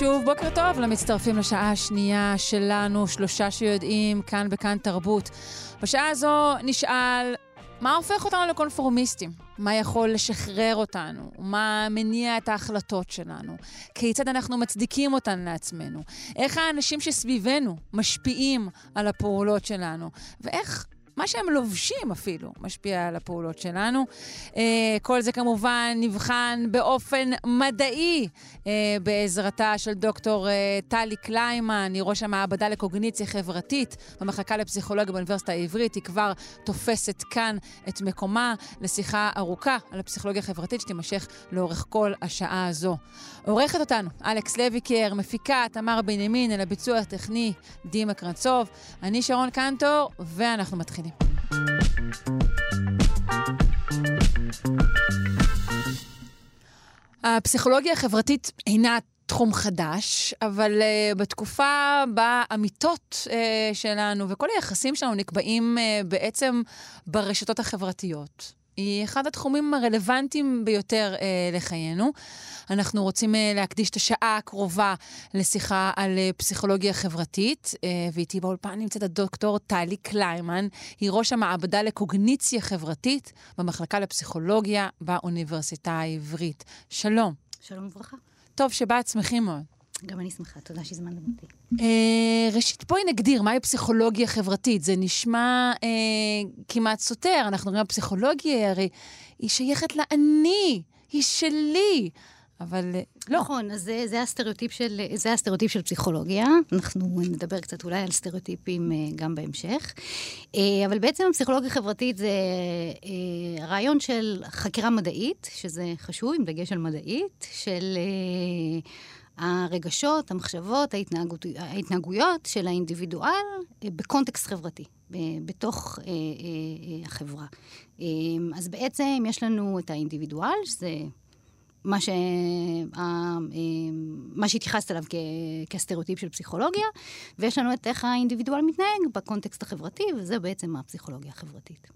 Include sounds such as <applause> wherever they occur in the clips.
שוב, בוקר טוב למצטרפים לשעה השנייה שלנו, שלושה שיודעים, כאן בכאן תרבות. בשעה הזו נשאל, מה הופך אותנו לקונפורמיסטים? מה יכול לשחרר אותנו? מה מניע את ההחלטות שלנו? כיצד אנחנו מצדיקים אותן לעצמנו? איך האנשים שסביבנו משפיעים על הפעולות שלנו? ואיך מה שהם לובשים אפילו משפיע על הפעולות שלנו. אה, כל זה כמובן נבחן באופן מדעי אה, בעזרתה של דוקטור אה, טלי קליימן, היא ראש המעבדה לקוגניציה חברתית במחלקה לפסיכולוגיה באוניברסיטה העברית. היא כבר תופסת כאן את מקומה לשיחה ארוכה על הפסיכולוגיה החברתית שתימשך לאורך כל השעה הזו. עורכת אותנו אלכס לויקר, מפיקה תמר בנימין, אל הביצוע הטכני דימה קרנצוב. אני שרון קנטור, ואנחנו מתחילים. הפסיכולוגיה החברתית אינה תחום חדש, אבל uh, בתקופה בה אמיתות uh, שלנו וכל היחסים שלנו נקבעים uh, בעצם ברשתות החברתיות. היא אחד התחומים הרלוונטיים ביותר אה, לחיינו. אנחנו רוצים אה, להקדיש את השעה הקרובה לשיחה על אה, פסיכולוגיה חברתית, אה, ואיתי באולפן נמצאת הדוקטור טלי קליימן, היא ראש המעבדה לקוגניציה חברתית במחלקה לפסיכולוגיה באוניברסיטה העברית. שלום. שלום וברכה. טוב שבאת, שמחים מאוד. גם אני שמחה, תודה שהזמנתם אותי. אה, ראשית, בואי נגדיר מהי פסיכולוגיה חברתית. זה נשמע אה, כמעט סותר. אנחנו רואים פסיכולוגיה, הרי היא שייכת לאני, היא שלי. אבל אה, לא. נכון, אז זה, זה, הסטריאוטיפ של, זה הסטריאוטיפ של פסיכולוגיה. אנחנו נדבר קצת אולי על סטריאוטיפים גם בהמשך. אבל בעצם פסיכולוגיה חברתית זה רעיון של חקירה מדעית, שזה חשוב, עם דגש על מדעית, של... הרגשות, המחשבות, ההתנהגות, ההתנהגויות של האינדיבידואל אה, בקונטקסט חברתי, בתוך אה, אה, החברה. אז בעצם יש לנו את האינדיבידואל, שזה מה, ש... מה שהתייחסת אליו כ... כסטריאוטיפ של פסיכולוגיה, ויש לנו את איך האינדיבידואל מתנהג בקונטקסט החברתי, וזה בעצם הפסיכולוגיה החברתית.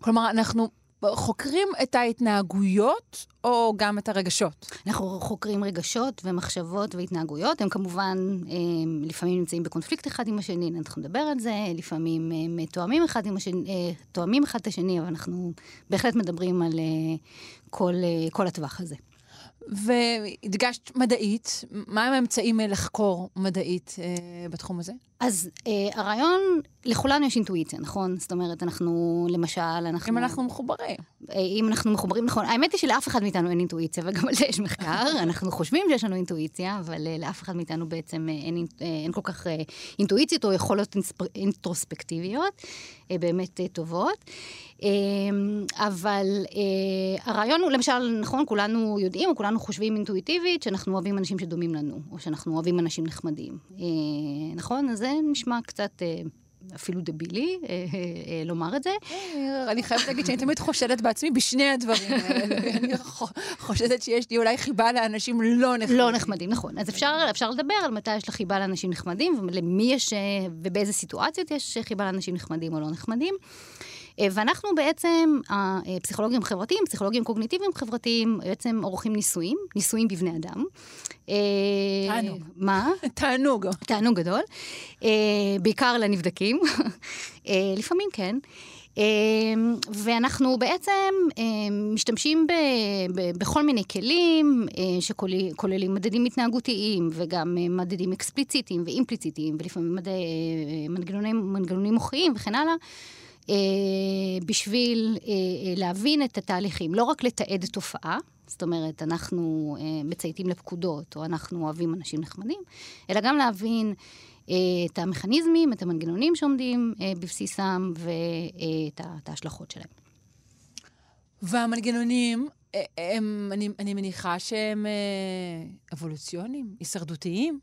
כלומר, אנחנו חוקרים את ההתנהגויות או גם את הרגשות? אנחנו חוקרים רגשות ומחשבות והתנהגויות. הם כמובן הם לפעמים נמצאים בקונפליקט אחד עם השני, אנחנו נדבר על זה, לפעמים הם תואמים אחד, עם השני, אה, תואמים אחד את השני, אבל אנחנו בהחלט מדברים על אה, כל, אה, כל הטווח הזה. והדגשת מדעית, מה הם האמצעים לחקור מדעית אה, בתחום הזה? אז אה, הרעיון, לכולנו יש אינטואיציה, נכון? זאת אומרת, אנחנו, למשל, אנחנו... אם אנחנו מחוברים. אה, אם אנחנו מחוברים, נכון. האמת היא שלאף אחד מאיתנו אין אינטואיציה, וגם על זה יש מחקר. <laughs> אנחנו חושבים שיש לנו אינטואיציה, אבל אה, לאף אחד מאיתנו בעצם אה, אין, אה, אין כל כך אה, אינטואיציות או יכולות אינטרוספקטיביות אה, באמת אה, טובות. אה, אבל אה, הרעיון הוא, למשל, נכון, כולנו יודעים, או כולנו חושבים אינטואיטיבית, שאנחנו אוהבים אנשים שדומים לנו, או שאנחנו אוהבים אנשים נחמדים. אה, נכון? אז זה נשמע קצת... אה, אפילו דבילי אה, לומר את זה. אני חייבת להגיד שאני תמיד חושדת בעצמי בשני הדברים האלה. <laughs> אני חושדת שיש לי אולי חיבה לאנשים לא נחמדים. לא נחמדים, נכון. אז אפשר לדבר על מתי יש לך חיבה לאנשים נחמדים, ולמי יש, ובאיזה סיטואציות יש חיבה לאנשים נחמדים או לא נחמדים. אה, ואנחנו בעצם, הפסיכולוגים החברתיים, פסיכולוגים קוגניטיביים חברתיים, בעצם עורכים ניסויים, ניסויים בבני אדם. אה, תענוג. מה? <laughs> תענוג. תענוג גדול. אה, בעיקר לנבדקים, <laughs> לפעמים כן. ואנחנו בעצם משתמשים ב, ב, בכל מיני כלים שכוללים מדדים התנהגותיים וגם מדדים אקספליציטיים ואימפליציטיים ולפעמים מדעי, מנגנונים, מנגנונים מוחיים וכן הלאה. אה, בשביל אה, אה, להבין את התהליכים, לא רק לתעד תופעה, זאת אומרת, אנחנו אה, מצייתים לפקודות, או אנחנו אוהבים אנשים נחמדים, אלא גם להבין אה, את המכניזמים, את המנגנונים שעומדים אה, בבסיסם, ואת אה, ההשלכות שלהם. והמנגנונים, אה, הם, אני, אני מניחה שהם אה, אבולוציוניים, הישרדותיים?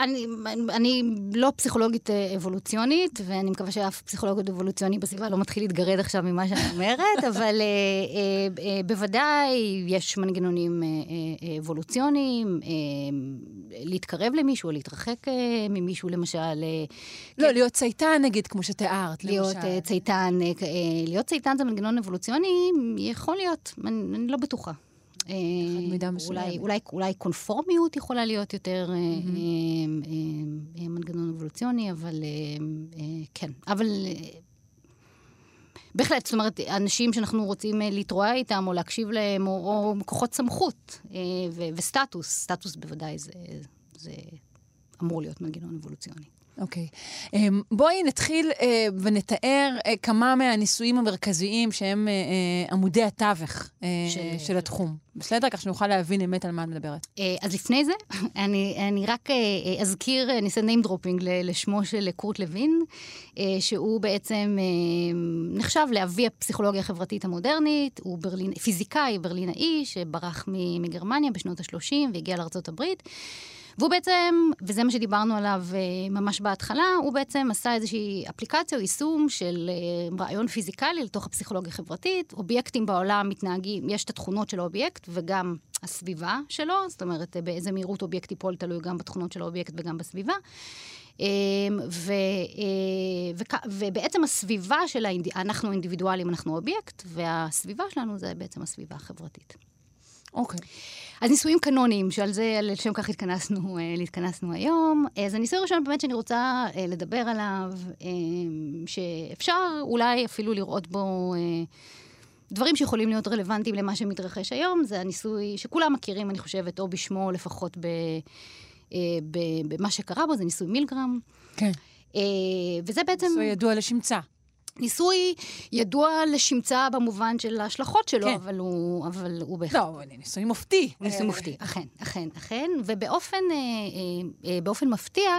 אני, אני לא פסיכולוגית אה, אבולוציונית, ואני מקווה שאף פסיכולוג אבולוציוני בסביבה לא מתחיל להתגרד עכשיו ממה שאני אומרת, <laughs> אבל אה, אה, אה, בוודאי יש מנגנונים אה, אה, אבולוציוניים, להתקרב למישהו, להתרחק ממישהו, למשל. לא, להיות צייתן, נגיד, כמו שתיארת, להיות למשל. צייתן, להיות צייתן זה מנגנון אבולוציוני, יכול להיות, אני, אני לא בטוחה. אה, מידה. אולי, אולי, אולי קונפורמיות יכולה להיות יותר אה, מנגנון אבולוציוני, אבל כן. אבל בהחלט, זאת אומרת, אנשים שאנחנו רוצים להתרועע איתם או להקשיב להם, או, או כוחות סמכות ו- וסטטוס, סטטוס בוודאי זה, זה אמור להיות מנגנון אבולוציוני. אוקיי. אמ, בואי נתחיל אה, ונתאר אה, כמה מהניסויים המרכזיים שהם אה, אה, עמודי התווך ש- של התחום. בסדר? כך שנוכל להבין אמת על מה את מדברת. אז לפני זה, <laughs> אני, אני רק אזכיר, אני אעשה name dropping לשמו של קורט לוין, שהוא בעצם נחשב לאבי הפסיכולוגיה החברתית המודרנית, הוא ברלין, פיזיקאי ברלינאי שברח מגרמניה בשנות ה-30 והגיע לארה"ב. והוא בעצם, וזה מה שדיברנו עליו אה, ממש בהתחלה, הוא בעצם עשה איזושהי אפליקציה או יישום של אה, רעיון פיזיקלי לתוך הפסיכולוגיה החברתית. אובייקטים בעולם מתנהגים, יש את התכונות של האובייקט וגם הסביבה שלו, זאת אומרת, אה, באיזה מהירות אובייקט ייפול תלוי גם בתכונות של האובייקט וגם בסביבה. ו, אה, וכ- ובעצם הסביבה של האינד... אנחנו אינדיבידואלים, אנחנו אובייקט, והסביבה שלנו זה בעצם הסביבה החברתית. אוקיי. אז ניסויים קנוניים, שעל זה, לשם כך התכנסנו, אה, התכנסנו היום. אז הניסוי הראשון באמת שאני רוצה אה, לדבר עליו, אה, שאפשר אולי אפילו לראות בו דברים שיכולים להיות רלוונטיים למה שמתרחש היום, זה הניסוי שכולם מכירים, אני חושבת, או בשמו, או לפחות ב, במה שקרה בו, זה ניסוי מילגרם. כן. וזה בעצם... ניסוי ידוע לשמצה. ניסוי ידוע לשמצה במובן של ההשלכות שלו, כן. אבל הוא, אבל הוא בהחלט... לא, ניסוי מופתי. ניסוי מופתי, אכן, אכן, אכן. ובאופן אה, אה, אה, באופן מפתיע,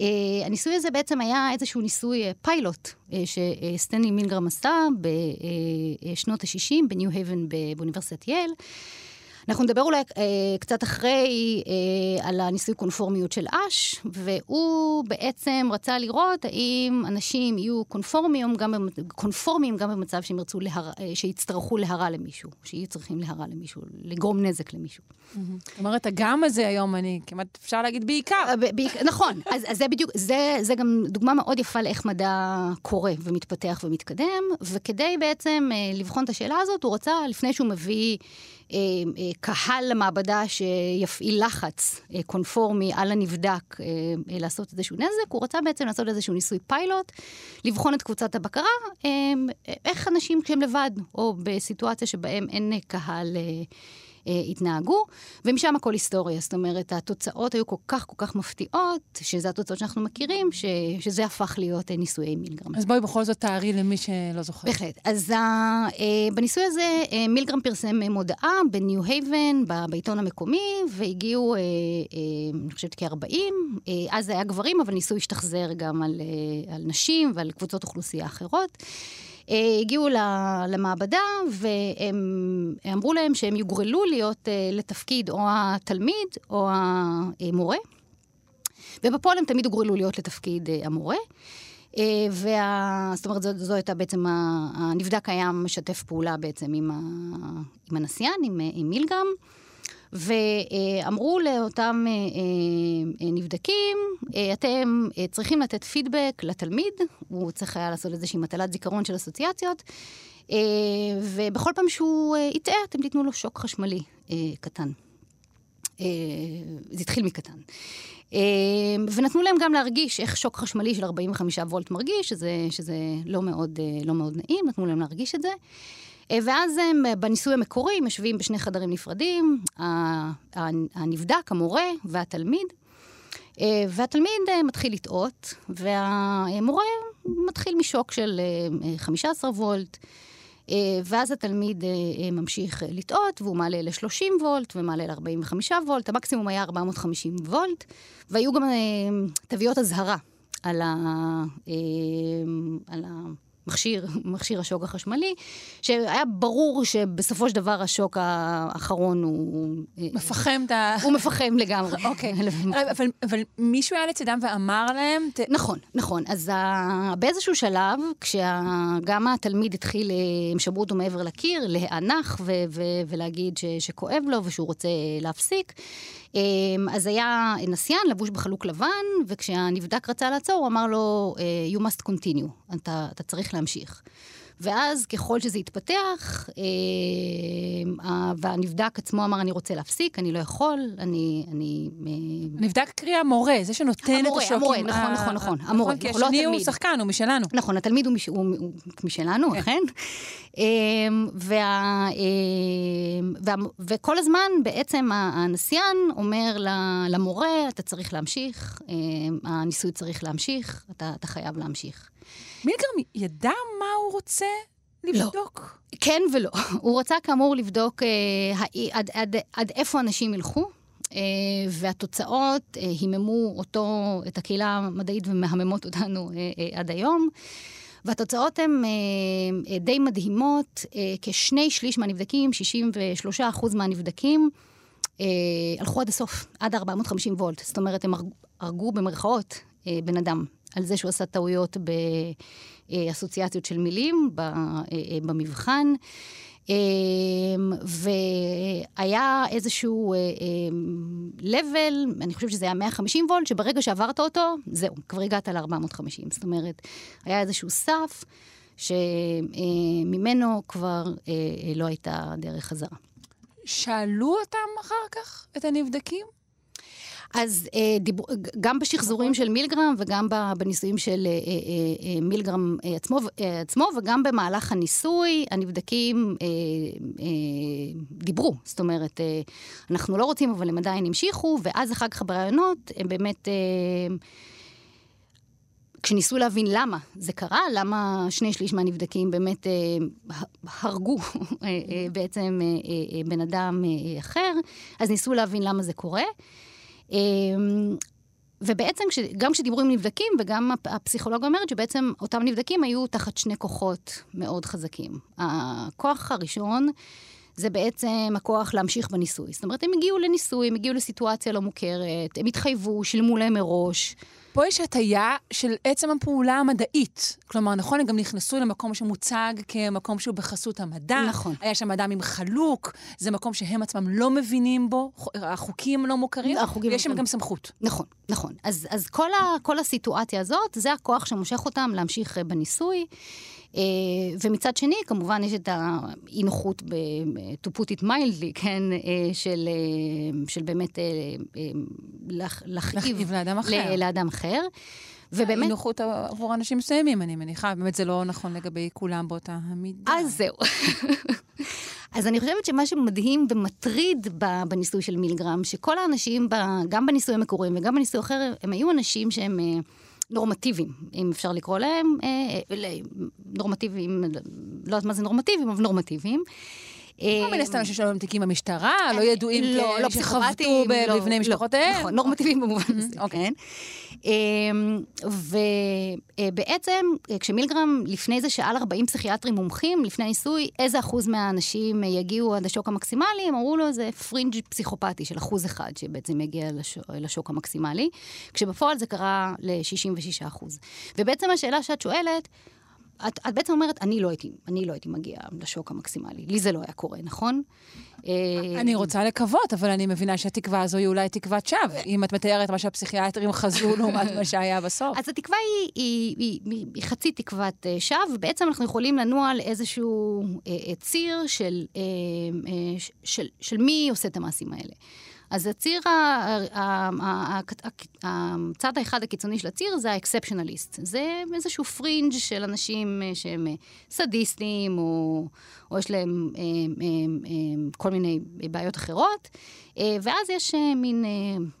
אה, הניסוי הזה בעצם היה איזשהו ניסוי אה, פיילוט אה, שסטנלי מינגרם עשה בשנות ה-60 בניו הייבן באוניברסיטת יייל. אנחנו נדבר אולי אה, קצת אחרי אה, על הניסוי קונפורמיות של אש, והוא בעצם רצה לראות האם אנשים יהיו קונפורמיים גם, קונפורמיים גם במצב שהם ירצו, להר, אה, שיצטרכו להרע למישהו, שיהיו צריכים להרע למישהו, לגרום נזק למישהו. זאת אומרת, הגם הזה היום, אני כמעט אפשר להגיד בעיקר. אה, נכון, אז, אז זה בדיוק, זה, זה גם דוגמה מאוד יפה לאיך מדע קורה ומתפתח ומתקדם, וכדי בעצם אה, לבחון את השאלה הזאת, הוא רצה, לפני שהוא מביא קהל למעבדה שיפעיל לחץ אה, קונפורמי על הנבדק אה, אה, לעשות איזשהו נזק, הוא רצה בעצם לעשות איזשהו ניסוי פיילוט, לבחון את קבוצת הבקרה, אה, איך אנשים כשהם לבד, או בסיטואציה שבהם אין אה, קהל... אה, התנהגו, ומשם הכל היסטוריה. זאת אומרת, התוצאות היו כל כך כל כך מפתיעות, שזה התוצאות שאנחנו מכירים, ש, שזה הפך להיות אה, ניסויי מילגרם. אז בואי בכל זאת תארי למי שלא זוכר. בהחלט. אז ה, אה, בניסוי הזה, אה, מילגרם פרסם אה, מודעה בניו הייבן, בעיתון המקומי, והגיעו, אה, אה, אני חושבת כ-40, אה, אז זה היה גברים, אבל ניסוי השתחזר גם על, אה, על נשים ועל קבוצות אוכלוסייה אחרות. אה, הגיעו למעבדה והם אמרו להם שהם יוגרלו להיות אה, לתפקיד או התלמיד או המורה, ובפועל הם תמיד הוגרלו להיות לתפקיד אה, המורה. וה... זאת אומרת, זו, זו הייתה בעצם, הנבדק היה משתף פעולה בעצם עם, ה... עם הנסיין, עם, עם מילגרם, ואמרו לאותם אה, אה, נבדקים, אה, אתם צריכים לתת פידבק לתלמיד, הוא צריך היה לעשות איזושהי מטלת זיכרון של אסוציאציות, ובכל פעם שהוא יטעה, אתם תיתנו לו שוק חשמלי קטן. זה התחיל מקטן. ונתנו להם גם להרגיש איך שוק חשמלי של 45 וולט מרגיש, שזה, שזה לא, מאוד, לא מאוד נעים, נתנו להם להרגיש את זה. אה, ואז הם, אה, בניסוי המקורי, הם יושבים בשני חדרים נפרדים, ה- ה- הנבדק, המורה והתלמיד. אה, והתלמיד מתחיל לטעות, והמורה מתחיל משוק של אה, 15 וולט. ואז התלמיד ממשיך לטעות, והוא מעלה ל-30 וולט ומעלה ל-45 וולט, המקסימום היה 450 וולט, והיו גם תוויות אזהרה על, ה, על מכשיר, <laughs> מכשיר השוק החשמלי, שהיה ברור שבסופו של דבר השוק האחרון הוא... מפחם את ה... הוא מפחם לגמרי. <laughs> אוקיי. אבל, אבל מישהו היה לצדם ואמר להם... ת... נכון, נכון. אז ה... באיזשהו שלב, כשגם התלמיד התחיל, הם שמרו אותו מעבר לקיר, להיאנח ו... ו... ולהגיד ש... שכואב לו ושהוא רוצה להפסיק, אמ, אז היה נסיין לבוש בחלוק לבן, וכשהנבדק רצה לעצור, הוא אמר לו, אה, you must continue, אתה, אתה צריך להמשיך. ואז ככל שזה התפתח, אה, והנבדק עצמו אמר, אני רוצה להפסיק, אני לא יכול, אני... אני אה, נבדק קרי המורה, זה שנותן המורה, את השוקים. המורה, נכון, נכון, נכון, המורה, נכון, כי לא השני הוא שחקן, הוא משלנו. נכון, התלמיד הוא, מש, הוא, הוא משלנו, כן. אכן. אמ, וה, אמ, וה, וכל הזמן בעצם הנסיין אומר למורה, אתה צריך להמשיך, אמ, הניסוי צריך להמשיך, אתה, אתה חייב להמשיך. מילגרם ידע מה הוא רוצה לבדוק? לא. כן ולא. הוא רצה כאמור לבדוק אה, עד, עד, עד איפה אנשים ילכו. אה, והתוצאות אה, היממו אותו, את הקהילה המדעית ומהממות אותנו אה, עד היום. והתוצאות הן די מדהימות. כשני שליש מהנבדקים, 63 אחוז מהנבדקים, הלכו עד הסוף, עד 450 וולט. זאת אומרת, הם הרגו במרכאות בן אדם על זה שהוא עשה טעויות באסוציאציות של מילים במבחן. והיה איזשהו level, אני חושבת שזה היה 150 וולט, שברגע שעברת אותו, זהו, כבר הגעת ל-450. זאת אומרת, היה איזשהו סף שממנו כבר לא הייתה דרך חזרה. שאלו אותם אחר כך, את הנבדקים? אז אה, דיבר, גם בשחזורים נכון. של מילגרם וגם בניסויים של אה, אה, אה, מילגרם אה, עצמו, אה, עצמו, וגם במהלך הניסוי, הנבדקים אה, אה, דיברו. זאת אומרת, אה, אנחנו לא רוצים, אבל הם עדיין המשיכו, ואז אחר כך בראיונות הם באמת... אה, כשניסו להבין למה זה קרה, למה שני שליש מהנבדקים באמת אה, הרגו אה, אה, בעצם אה, אה, בן אדם אה, אחר, אז ניסו להבין למה זה קורה. אמ, ובעצם גם כשדיברו עם נבדקים, וגם הפסיכולוגיה אומרת שבעצם אותם נבדקים היו תחת שני כוחות מאוד חזקים. הכוח הראשון זה בעצם הכוח להמשיך בניסוי. זאת אומרת, הם הגיעו לניסוי, הם הגיעו לסיטואציה לא מוכרת, הם התחייבו, שילמו להם מראש. פה יש הטיה של עצם הפעולה המדעית. כלומר, נכון, הם גם נכנסו למקום שמוצג כמקום שהוא בחסות המדע. נכון. היה שם אדם עם חלוק, זה מקום שהם עצמם לא מבינים בו, החוקים לא מוכרים, החוקים ויש שם גם סמכות. נכון, נכון. אז, אז כל, ה, כל הסיטואציה הזאת, זה הכוח שמושך אותם להמשיך בניסוי. אה, ומצד שני, כמובן, יש את האי-נוחות, to put it mildly, כן, אה, של, אה, של באמת להכאיב לאדם אחר. לאדם אחר. ובאמת... אי נוחות עבור אנשים מסוימים, אני מניחה. באמת זה לא נכון לגבי כולם באותה המידה. אז זהו. <laughs> אז אני חושבת שמה שמדהים ומטריד בניסוי של מילגרם, שכל האנשים, גם בניסוי המקוריים וגם בניסוי אחר, הם היו אנשים שהם... נורמטיביים, אם אפשר לקרוא להם, אה, אה, נורמטיביים, לא יודעת מה זה נורמטיביים, אבל נורמטיביים. כל מיני סתם אנשים שלא תיקים במשטרה, לא ידועים לא, לא שחבטו בבני לא, משפחותיהם. נכון, נורמטיביים במובן <laughs> הזה, כן. אמ, ובעצם, כשמילגרם לפני זה שאל 40 פסיכיאטרים מומחים, לפני הניסוי, איזה אחוז מהאנשים יגיעו עד השוק המקסימלי, הם אמרו לו, זה פרינג' פסיכופתי של אחוז אחד שבעצם יגיע לשוק המקסימלי, כשבפועל זה קרה ל-66 אחוז. ובעצם השאלה שאת שואלת, את, את בעצם אומרת, אני לא הייתי, אני לא הייתי מגיעה לשוק המקסימלי. לי זה לא היה קורה, נכון? אה, אני רוצה לקוות, אבל אני מבינה שהתקווה הזו היא אולי תקוות שווא, אם את מתארת מה שהפסיכיאטרים חזו <laughs> לעומת מה שהיה בסוף. אז התקווה היא, היא, היא, היא, היא חצי תקוות אה, שווא, ובעצם אנחנו יכולים לנוע על איזשהו אה, ציר של, אה, אה, של, של מי עושה את המעשים האלה. אז הציר, הצד האחד הקיצוני של הציר זה האקספשיונליסט. זה איזשהו פרינג' של אנשים אה, שהם אה, סדיסטים, או, או יש להם אה, כל מיני בעיות אחרות, ואז יש מין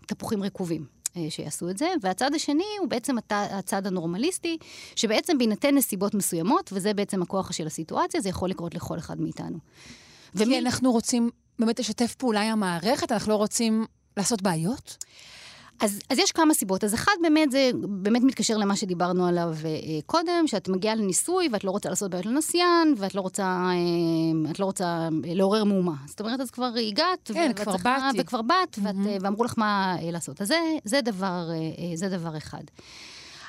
תפוחים רקובים. שיעשו את זה, והצד השני הוא בעצם הצד הנורמליסטי, שבעצם בהינתן נסיבות מסוימות, וזה בעצם הכוח של הסיטואציה, זה יכול לקרות לכל אחד מאיתנו. כי ומי... אנחנו רוצים באמת לשתף פעולה עם המערכת? אנחנו לא רוצים לעשות בעיות? אז, אז יש כמה סיבות. אז אחד באמת, זה באמת מתקשר למה שדיברנו עליו אה, קודם, שאת מגיעה לניסוי ואת לא רוצה לעשות בעיות לנסיין, ואת לא רוצה, אה, את לא רוצה אה, לעורר מהומה. זאת אומרת, אז כבר הגעת, כן, כבר צריכה, באתי. וכבר באת, ואת, mm-hmm. ואמרו לך מה אה, לעשות. אז זה, זה, דבר, אה, זה דבר אחד.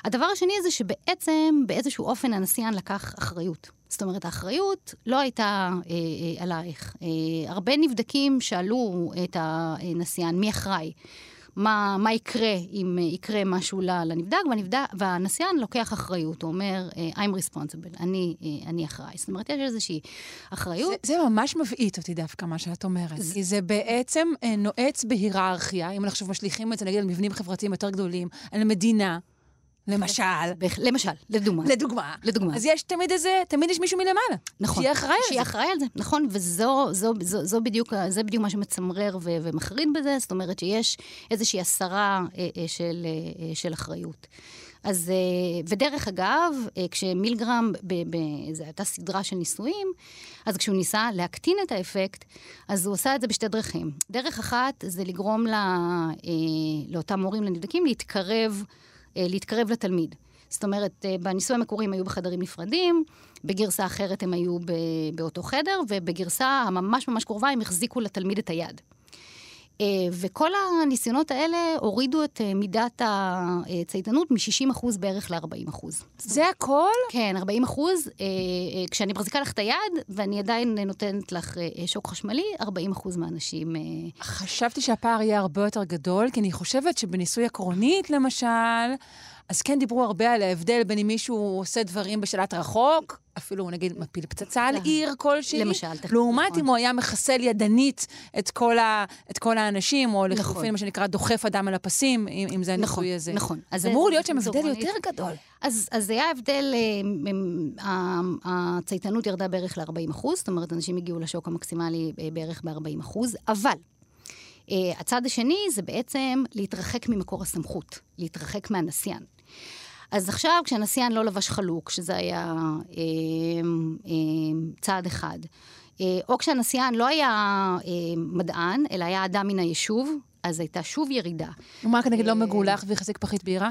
הדבר השני זה שבעצם, באיזשהו אופן, הנסיין לקח אחריות. זאת אומרת, האחריות לא הייתה אה, אה, עלייך. אה, הרבה נבדקים שאלו את הנסיין, מי אחראי? מה, מה יקרה אם יקרה משהו לנבדק, והנבדק, והנסיין לוקח אחריות, הוא אומר, I'm responsible, אני, אני אחראי. זאת אומרת, יש איזושהי אחריות. זה, זה ממש מבעית אותי דווקא, מה שאת אומרת. זה... כי זה בעצם נועץ בהיררכיה, אם אנחנו עכשיו משליכים את זה, נגיד, על מבנים חברתיים יותר גדולים, על מדינה. למשל. למשל, לדוגמה. לדוגמה. לדוגמה. אז יש תמיד איזה, תמיד יש מישהו מלמעלה. נכון. שיהיה אחראי על זה. שיהיה אחראי על זה, נכון. וזו זו, זו, זו בדיוק, זה בדיוק מה שמצמרר ו- ומחריד בזה, זאת אומרת שיש איזושהי הסרה אה, אה, של, אה, של אחריות. אז, ודרך אגב, כשמילגרם, זו הייתה סדרה של ניסויים, אז כשהוא ניסה להקטין את האפקט, אז הוא עשה את זה בשתי דרכים. דרך אחת זה לגרום לה, לאותם מורים לנבדקים להתקרב אה, להתקרב לתלמיד. זאת אומרת, אה, בניסוי המקורי הם היו בחדרים נפרדים, בגרסה אחרת הם היו באותו חדר, ובגרסה הממש ממש קרובה הם החזיקו לתלמיד את היד. אה, וכל הניסיונות האלה הורידו את מידת הצייתנות מ-60% בערך ל-40%. זה הכל? כן, 40%. כשאני מחזיקה לך את היד, ואני עדיין נותנת לך שוק חשמלי, 40% מהאנשים... חשבתי שהפער יהיה הרבה יותר גדול, כי אני חושבת שבניסוי עקרונית, למשל, אז כן דיברו הרבה על ההבדל בין אם מישהו עושה דברים בשלט רחוק, אפילו נגיד מפיל פצצה על עיר כלשהי, למשל, לעומת נכון. אם הוא היה מחסל ידנית את כל, ה, את כל האנשים, או לחלופין, נכון. מה שנקרא, דוחף אדם על הפסים, אם, אם זה נכון, הניסוי הזה. נכון. אז אמור להיות שם הבדל יותר גדול. אז, אז היה הבדל, אה, הצייתנות ירדה בערך ל-40 אחוז, זאת אומרת, אנשים הגיעו לשוק המקסימלי אה, בערך ב-40 אחוז, אבל Uh, הצד השני זה בעצם להתרחק ממקור הסמכות, להתרחק מהנסיין. אז עכשיו, כשהנסיין לא לבש חלוק, שזה היה אה, אה, צעד אחד, אה, או כשהנסיין לא היה אה, מדען, אלא היה אדם מן היישוב, אז הייתה שוב ירידה. ומה כנגד לא אה, מגולח ויחזיק פחית בירה?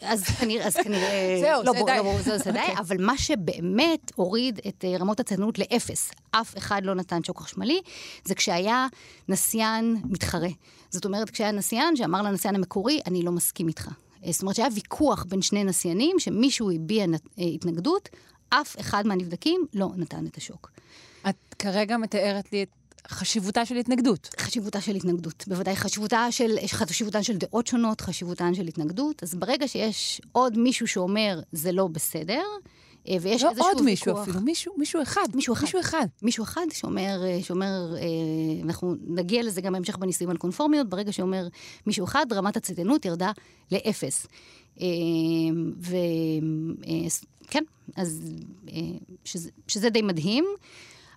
אז כנראה, אז <laughs> כנראה... זהו, לא, זה די. לא, זה די, <laughs> אוקיי. אבל מה שבאמת הוריד את אה, רמות הציינות לאפס, אף אחד לא נתן שוק חשמלי, זה כשהיה נסיין מתחרה. זאת אומרת, כשהיה נסיין שאמר לנסיין המקורי, אני לא מסכים איתך. אה, זאת אומרת שהיה ויכוח בין שני נסיינים, שמישהו הביע התנגדות, אף אחד מהנבדקים לא נתן את השוק. את כרגע מתארת לי את חשיבותה של התנגדות. חשיבותה של התנגדות. בוודאי חשיבותה של, חשיבותן של דעות שונות, חשיבותן של התנגדות. אז ברגע שיש עוד מישהו שאומר, זה לא בסדר, אה, ויש לא איזשהו ויכוח... לא עוד מישהו אפילו, מישהו, מישהו אחד. מישהו אחד. מישהו אחד. מישהו אחד שאומר, אה, שאומר, אה, אנחנו נגיע לזה גם בהמשך בניסויים על קונפורמיות, ברגע שאומר מישהו אחד, רמת הצייתנות ירדה לאפס. וכן, אז שזה, שזה די מדהים.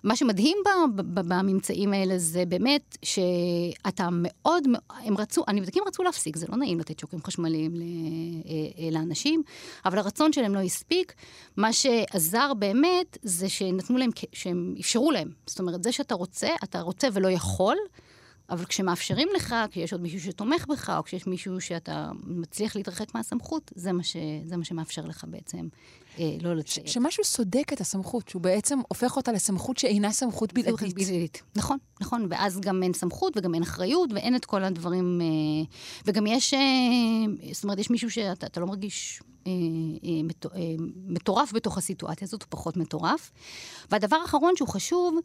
מה שמדהים בממצאים האלה זה באמת שאתה מאוד, הם רצו, הנבדקים רצו להפסיק, זה לא נעים לתת שוקים חשמליים אה, אה, לאנשים, אבל הרצון שלהם לא הספיק. מה שעזר באמת זה שנתנו להם, שהם אפשרו להם. זאת אומרת, זה שאתה רוצה, אתה רוצה ולא יכול, אבל כשמאפשרים לך, כשיש עוד מישהו שתומך בך, או כשיש מישהו שאתה מצליח להתרחק מהסמכות, זה מה, ש, זה מה שמאפשר לך בעצם לא לציית. שמשהו סודק את הסמכות, שהוא בעצם הופך אותה לסמכות שאינה סמכות בלעדית. בלעדית, נכון, נכון. ואז גם אין סמכות וגם אין אחריות ואין את כל הדברים... אה, וגם יש, אה, זאת אומרת, יש מישהו שאתה לא מרגיש אה, אה, אה, מטורף בתוך הסיטואציה הזאת, הוא פחות מטורף. והדבר האחרון שהוא חשוב,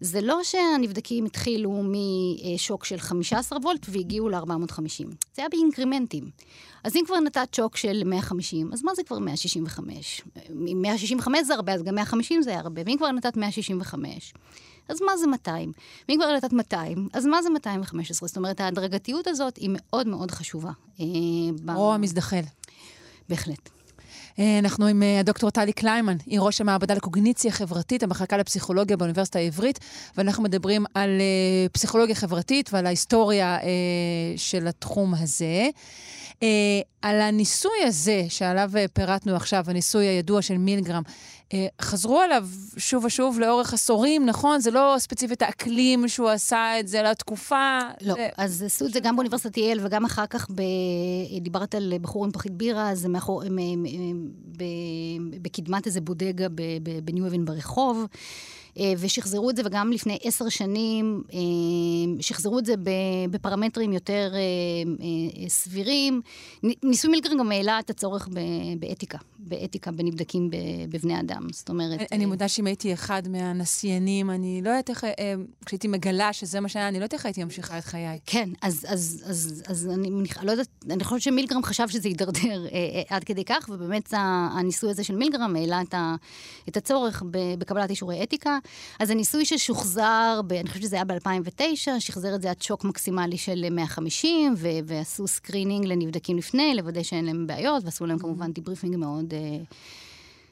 זה לא שהנבדקים התחילו משוק של 15 וולט והגיעו ל-450. זה היה באינקרימנטים. אז אם כבר נתת שוק של 150, אז מה זה כבר 165? אם 165 זה הרבה, אז גם 150 זה היה הרבה. ואם כבר נתת 165, אז מה זה 200? ואם כבר נתת 200, אז מה זה 215? זאת אומרת, ההדרגתיות הזאת היא מאוד מאוד חשובה. או המזדחל. בהחלט. אה, אנחנו עם אה, הדוקטור טלי קליימן, היא ראש המעבדה לקוגניציה חברתית, המחלקה לפסיכולוגיה באוניברסיטה העברית, ואנחנו מדברים על uh, פסיכולוגיה חברתית ועל ההיסטוריה של התחום הזה. אה, על הניסוי הזה שעליו אה, פירטנו עכשיו, הניסוי הידוע של מילגרם, אה, חזרו עליו שוב ושוב לאורך עשורים, נכון? זה לא ספציפית האקלים שהוא עשה את זה, אלא התקופה. לא, זה... אז עשו את זה גם באוניברסיטת יל וגם אחר כך, ב... דיברת על בחור עם פחית בירה, זה מאחור... ב... בקדמת איזה בודגה בניו אבן ברחוב. אה, ושחזרו את זה, וגם לפני עשר שנים אה, שחזרו את זה בפרמטרים יותר אה, סבירים. ניסוי מילגרם גם העלה את הצורך באתיקה, באתיקה בנבדקים בבני אדם. זאת אומרת... אני מודה שאם הייתי אחד מהנסיינים, אני לא יודעת איך, כשהייתי מגלה שזה מה שהיה, אני לא יודעת איך הייתי ממשיכה את חיי. כן, אז, אז, אז, אז אני מניחה, לא יודעת, אני חושבת שמילגרם חשב שזה יידרדר עד כדי כך, ובאמת הניסוי הזה של מילגרם העלה את הצורך בקבלת אישורי אתיקה. אז הניסוי ששוחזר, ב, אני חושבת שזה היה ב-2009, שחזר את זה עד שוק מקסימלי של 150, ו- ועשו screening לנבדקים לפני, לוודא שאין להם בעיות, ועשו להם כמובן debriefing מאוד... אה,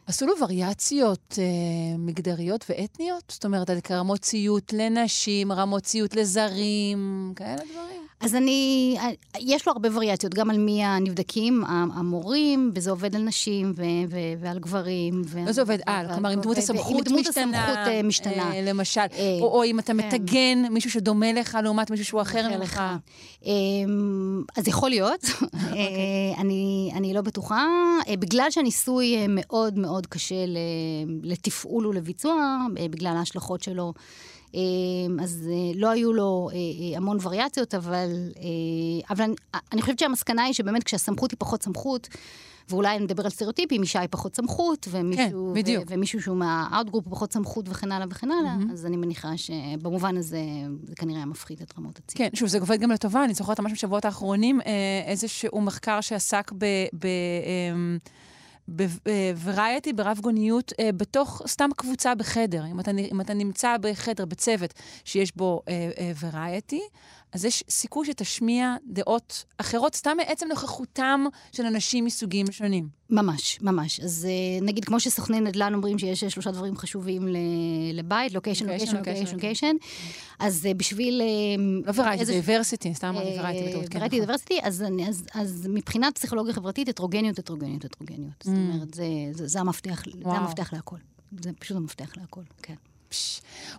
עשו לו וריאציות אה, מגדריות ואתניות? זאת אומרת, רמות ציות לנשים, רמות ציות לזרים, כאלה דברים? אז אני, יש לו הרבה וריאציות, גם על מי הנבדקים, המורים, וזה עובד על נשים ו, ו, ועל גברים. לא זה עובד על, כלומר, אם דמות הסמכות משתנה, אה, משתנה. אה, למשל, אה, או, או אם אתה כן. מטגן מישהו שדומה לך לעומת מישהו שהוא אחר לך. אמ, אז יכול להיות, <laughs> אוקיי. אני, אני לא בטוחה. בגלל שהניסוי מאוד מאוד קשה לתפעול ולביצוע, בגלל ההשלכות שלו. אמ, אז אה, לא היו לו אה, אה, המון וריאציות, אבל, אבל אני, אני חושבת שהמסקנה היא שבאמת כשהסמכות היא פחות סמכות, ואולי נדבר על סטריאוטיפים, אישה היא פחות סמכות, ומישהו, כן, ו, ומישהו שהוא מה outgroup פחות סמכות וכן הלאה וכן הלאה, mm-hmm. אז אני מניחה שבמובן הזה זה כנראה היה מפחית את רמות הציות. כן, שוב, זה עובד גם לטובה, אני זוכרת ממש בשבועות האחרונים איזשהו מחקר שעסק ב... ב אמ, בוורייטי, ברב גוניות, אה, בתוך סתם קבוצה בחדר. אם אתה, אם אתה נמצא בחדר, בצוות, שיש בו וורייטי, אה, אה, אז יש סיכוי שתשמיע דעות אחרות, סתם מעצם נוכחותם של אנשים מסוגים שונים. ממש, ממש. אז נגיד, כמו שסוכני נדל"ן אומרים שיש שלושה דברים חשובים לבית, לוקיישן, לוקיישן, לוקיישן, לוקיישן, אז בשביל... לא וראייטי, זה דיברסיטי, סתם אמרתי וראייטי בטעות. וראייטי דיברסיטי, אז מבחינת פסכולוגיה חברתית, הטרוגניות, הטרוגניות, הטרוגניות. זאת mm. אומרת, זה המפתח להכל. זה פשוט המפתח להכל, כן.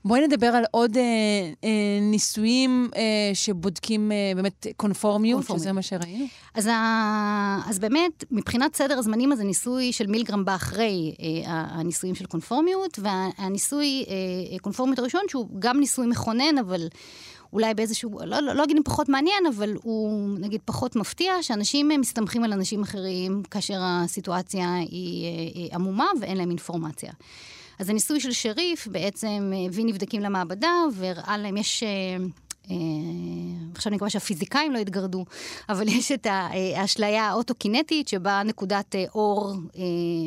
בואי נדבר על עוד אה, אה, ניסויים אה, שבודקים אה, באמת קונפורמיות, קונפורמיות, שזה מה שראינו. אז, ה... אז באמת, מבחינת סדר הזמנים, אז הניסוי של מילגרם בא אחרי אה, הניסויים של קונפורמיות, והניסוי, אה, קונפורמיות הראשון, שהוא גם ניסוי מכונן, אבל... אולי באיזשהו, לא, לא, לא אגיד אם פחות מעניין, אבל הוא נגיד פחות מפתיע, שאנשים מסתמכים על אנשים אחרים כאשר הסיטואציה היא, היא עמומה ואין להם אינפורמציה. אז הניסוי של שריף בעצם הביא נבדקים למעבדה והראה להם, יש... אה, אה, עכשיו אני מקווה שהפיזיקאים לא יתגרדו, אבל <laughs> יש את האשליה האוטוקינטית שבה נקודת אה, אור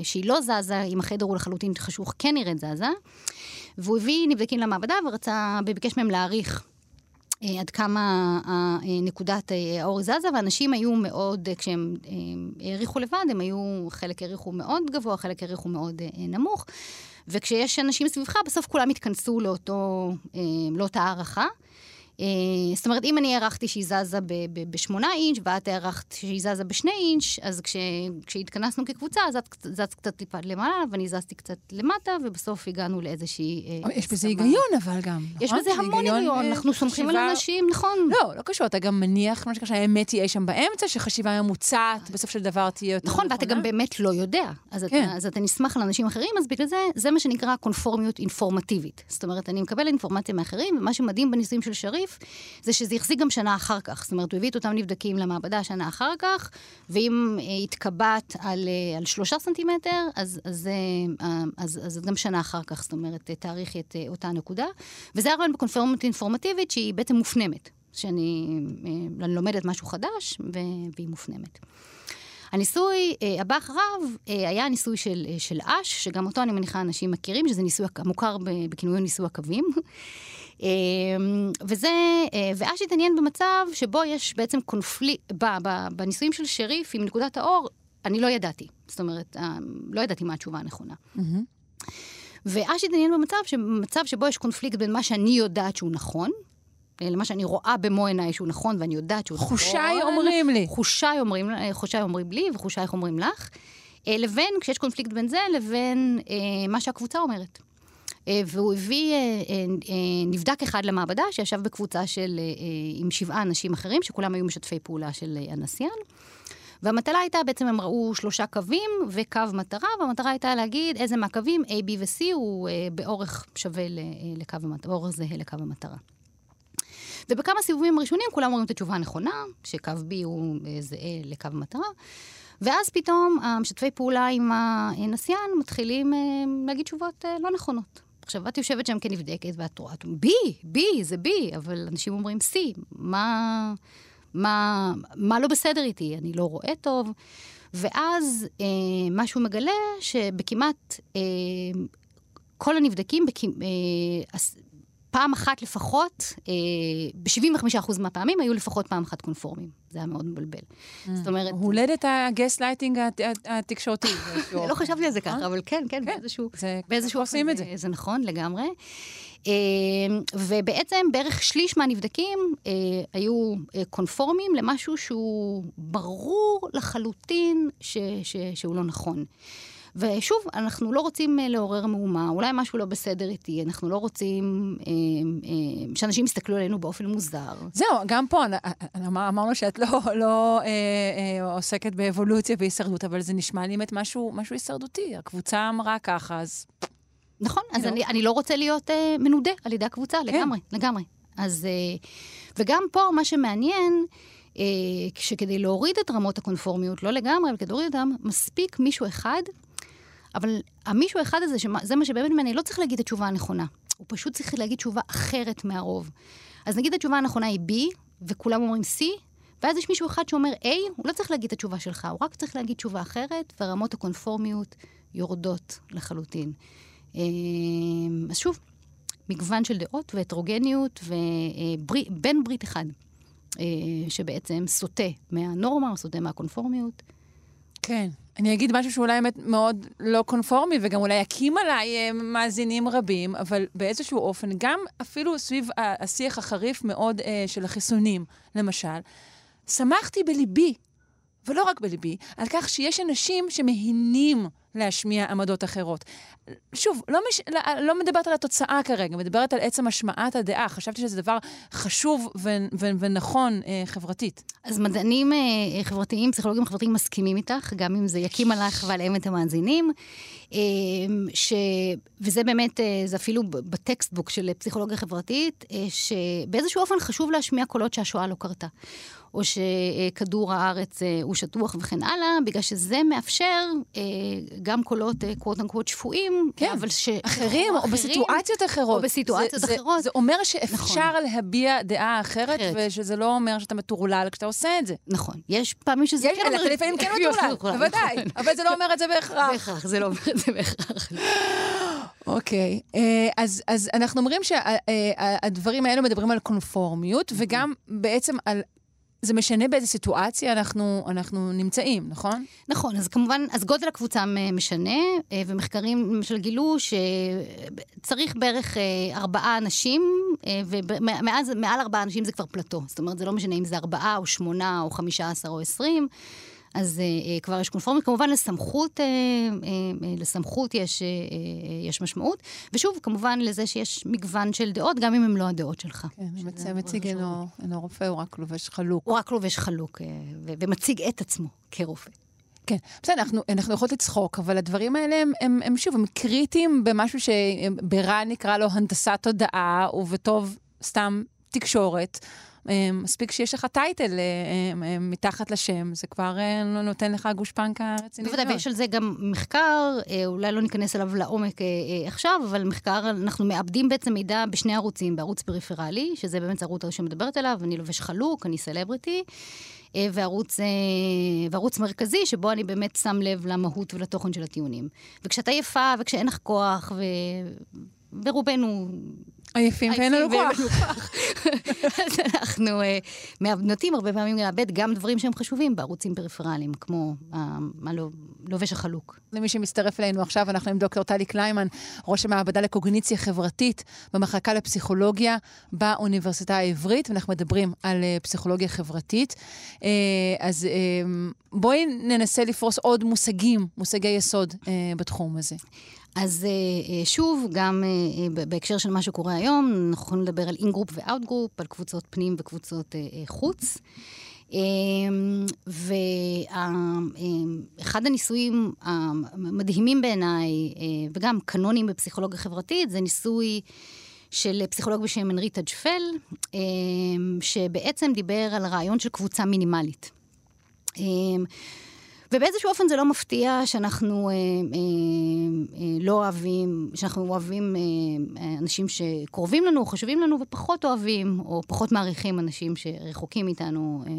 שהיא לא זזה, אם החדר הוא לחלוטין חשוך, כן נראית זזה. והוא הביא נבדקים למעבדה ורצה, וביקש מהם להעריך עד כמה נקודת האור זזה, ואנשים היו מאוד, כשהם העריכו לבד, הם היו, חלק העריכו מאוד גבוה, חלק העריכו מאוד נמוך. וכשיש אנשים סביבך, בסוף כולם יתכנסו לאותו, אה, לאותה הערכה. אה, זאת אומרת, אם אני הערכתי שהיא זזה בשמונה אינץ', ואת הערכת שהיא זזה בשני אינץ', אז כש, כשהתכנסנו כקבוצה, אז את זזת קצת טיפה למעלה, ואני זזתי קצת למטה, ובסוף הגענו לאיזושהי... אה, יש בזה היגיון אבל גם, נכון? יש בזה המון היגיון, אנחנו סומכים על אנשים, נכון. לא, לא קשור, אתה גם מניח, מה שקרה, שהאמת תהיה שם באמצע, שחשיבה ממוצעת, בסוף של דבר תהיה יותר נכון, ואתה גם באמת לא יודע. אז, כן. אז אתה נסמך על אנשים אחרים, אז בגלל זה, זה מה שנקרא קונפורמיות אינפורמטיבית. זאת אומרת, אני מקבל אינפורמציה מאחרים, ומה שמדהים בניסויים של שריף, להוסיף, זה שזה החזיק גם שנה אחר כך. זאת אומרת, הוא הביא את אותם נבדקים למעבדה שנה אחר כך, ואם אה, התקבעת על, אה, על שלושה סנטימטר, אז, אז, אה, אז, אז, אז גם שנה אחר כך, זאת אומרת, תאריכי את אותה נקודה. וזה הרעיון בקונפורמות אינפורמטיבית, שהיא בעצם מופנמת. שאני לומדת משהו חדש, והיא מופנמת. הניסוי הבא אחריו היה הניסוי של, של אש, שגם אותו אני מניחה אנשים מכירים, שזה ניסוי המוכר בכינוי ניסוי הקווים. אמ, וזה, אה, ואש התעניין במצב שבו יש בעצם קונפליקט, בניסויים של שריף עם נקודת האור, אני לא ידעתי. זאת אומרת, אה, לא ידעתי מה התשובה הנכונה. ואש התעניין במצב, במצב שבו יש קונפליקט בין מה שאני יודעת שהוא נכון, אה, למה שאני רואה במו עיניי שהוא נכון, ואני יודעת שהוא נכון. חושיי אומרים לי. חושיי אומרים, חושיי אומרים לי וחושייך אומרים לך, לבין, כשיש קונפליקט בין זה, לבין אה, מה שהקבוצה אומרת. אה, והוא הביא אה, אה, נבדק אחד למעבדה, שישב בקבוצה של, עם שבעה אנשים אחרים, שכולם היו משתפי פעולה של הנסיין. והמטלה הייתה, בעצם הם ראו שלושה קווים וקו מטרה, והמטרה הייתה להגיד איזה מהקווים, A, B ו-C, הוא באורך שווה לקו המטרה, באורך זהה לקו המטרה. ובכמה סיבובים ראשונים כולם אומרים את התשובה הנכונה, שקו B הוא זהה לקו המטרה, ואז פתאום המשתפי פעולה עם הנסיין מתחילים להגיד תשובות לא נכונות. עכשיו, את יושבת שם כנבדקת ואת רואה, בי, בי, זה בי, אבל אנשים אומרים סי, מה, מה, מה לא בסדר איתי? אני לא רואה טוב. ואז אה, מה שהוא מגלה, שבכמעט אה, כל הנבדקים, בכמ, אה, פעם אחת לפחות, אה, ב-75% מהפעמים היו לפחות פעם אחת קונפורמים. זה היה מאוד מבלבל. זאת אומרת... הולדת הגסט לייטינג התקשורתי. <laughs> לא. חשבתי על זה אה? ככה, אבל כן, כן, כן, באיזשהו... באיזשהו עושים את זה. זה נכון, לגמרי. אה, ובעצם בערך שליש מהנבדקים אה, היו אה, קונפורמים למשהו שהוא ברור לחלוטין שהוא לא נכון. ושוב, אנחנו לא רוצים אה, לעורר מהומה, אולי משהו לא בסדר איתי, אנחנו לא רוצים אה, אה, שאנשים יסתכלו עלינו באופן מוזר. זהו, גם פה אנ- אמר- אמרנו שאת לא, לא אה, אה, עוסקת באבולוציה והישרדות, אבל זה נשמע לי באמת משהו, משהו הישרדותי. הקבוצה אמרה ככה, אז נכון, אז. אני, אני לא רוצה להיות אה, מנודה על ידי הקבוצה, כן. לגמרי, לגמרי. אז, אה, וגם פה מה שמעניין, אה, שכדי להוריד את רמות הקונפורמיות, לא לגמרי, אבל כדי להוריד אותם, מספיק מישהו אחד, אבל המישהו אחד הזה, שמה- זה מה שבאמת מעניין, לא צריך להגיד את התשובה הנכונה. הוא פשוט צריך להגיד תשובה אחרת מהרוב. אז נגיד התשובה הנכונה היא B, וכולם אומרים C, ואז יש מישהו אחד שאומר A, הוא לא צריך להגיד את התשובה שלך, הוא רק צריך להגיד תשובה אחרת, ורמות הקונפורמיות יורדות לחלוטין. אה, אז שוב, מגוון של דעות והטרוגניות ובן ברית אחד, אה, שבעצם סוטה מהנורמה, סוטה מהקונפורמיות. כן. אני אגיד משהו שאולי באמת מאוד לא קונפורמי, וגם אולי יקים עליי אה, מאזינים רבים, אבל באיזשהו אופן, גם אפילו סביב השיח החריף מאוד אה, של החיסונים, למשל, שמחתי בליבי, ולא רק בליבי, על כך שיש אנשים שמהינים להשמיע עמדות אחרות. שוב, לא, מש... לא, לא מדברת על התוצאה כרגע, מדברת על עצם השמעת הדעה. חשבתי שזה דבר חשוב ו... ו... ונכון אה, חברתית. אז מדענים אה, חברתיים, פסיכולוגים חברתיים מסכימים איתך, גם אם זה יקים עליך ועליהם את המאזינים. אה, ש... וזה באמת, אה, זה אפילו בטקסטבוק של פסיכולוגיה חברתית, אה, שבאיזשהו אופן חשוב להשמיע קולות שהשואה לא קרתה. או שכדור הארץ אה, הוא שטוח וכן הלאה, בגלל שזה מאפשר אה, גם קולות קוואט אנקוואט שפויים, כן, אבל ש... אחרים, או בסיטואציות אחרות. או בסיטואציות זה, זה- אחרות. זה אומר שאפשר נכון. להביע דעה אחרת, אחרת. ושזה לא אומר שאתה מטורלל כשאתה עושה את זה. נכון. יש פעמים שזה יש, אתה לפעמים כן <laughs> מטורלל, בוודאי, נכון. אבל זה לא אומר את זה בהכרח. בהכרח, זה לא אומר את זה בהכרח. אוקיי, אה, אז, אז אנחנו אומרים שהדברים האלו מדברים על קונפורמיות, וגם בעצם על... זה משנה באיזה סיטואציה אנחנו, אנחנו נמצאים, נכון? נכון, אז כמובן, אז גודל הקבוצה משנה, אה, ומחקרים למשל גילו שצריך בערך אה, ארבעה אנשים, אה, ומאז, מעל ארבעה אנשים זה כבר פלטו. זאת אומרת, זה לא משנה אם זה ארבעה או שמונה או חמישה עשר או עשרים. אז אה, אה, כבר יש קונפורמיות. כמובן לסמכות, אה, אה, אה, לסמכות יש, אה, אה, יש משמעות. ושוב, כמובן לזה שיש מגוון של דעות, גם אם הם לא הדעות שלך. כן, שזה המציע מאוד מציג חשוב. אינו, אינו רופא, הוא רק לובש חלוק. הוא רק לובש חלוק, אה, ו- ומציג את עצמו כרופא. כן, בסדר, אנחנו, אנחנו יכולות לצחוק, אבל הדברים האלה הם, הם, הם שוב, הם קריטיים במשהו שברע נקרא לו הנדסת תודעה, ובטוב סתם תקשורת. אה, מספיק שיש לך טייטל אה, אה, מתחת לשם, זה כבר אה, נותן לך גושפנקה רצינית בוודאי. ויש על זה גם מחקר, אולי לא ניכנס אליו לעומק עכשיו, אבל מחקר, אנחנו מאבדים בעצם מידע בשני ערוצים, בערוץ פריפרלי, שזה באמת הערוץ הראשון שמדברת עליו, אני לובש חלוק, אני סלבריטי, וערוץ, וערוץ מרכזי, שבו אני באמת שם לב למהות ולתוכן של הטיעונים. וכשאתה יפה, וכשאין לך כוח, ו... ורובנו... עייפים ואין לנו כוח. <laughs> אז אנחנו uh, נוטים הרבה פעמים לאבד גם דברים שהם חשובים בערוצים פריפרליים, כמו הלובש החלוק. למי שמצטרף אלינו עכשיו, אנחנו עם דוקטור טלי קליימן, ראש המעבדה לקוגניציה חברתית במחלקה לפסיכולוגיה באוניברסיטה העברית, ואנחנו מדברים על אה, פסיכולוגיה חברתית. אז בואי ננסה לפרוס עוד מושגים, מושגי יסוד בתחום הזה. אז שוב, גם בהקשר של מה שקורה היום, אנחנו יכולים לדבר על in-group ו out-group, על קבוצות פנים וקבוצות חוץ. ואחד הניסויים המדהימים בעיניי, וגם קנוניים בפסיכולוגיה חברתית, זה ניסוי של פסיכולוג בשם הנרי טג'פל, שבעצם דיבר על רעיון של קבוצה מינימלית. ובאיזשהו אופן זה לא מפתיע שאנחנו אה, אה, אה, לא אוהבים, שאנחנו אוהבים אה, אה, אנשים שקרובים לנו, חשובים לנו, ופחות אוהבים, או פחות מעריכים אנשים שרחוקים מאיתנו, אה,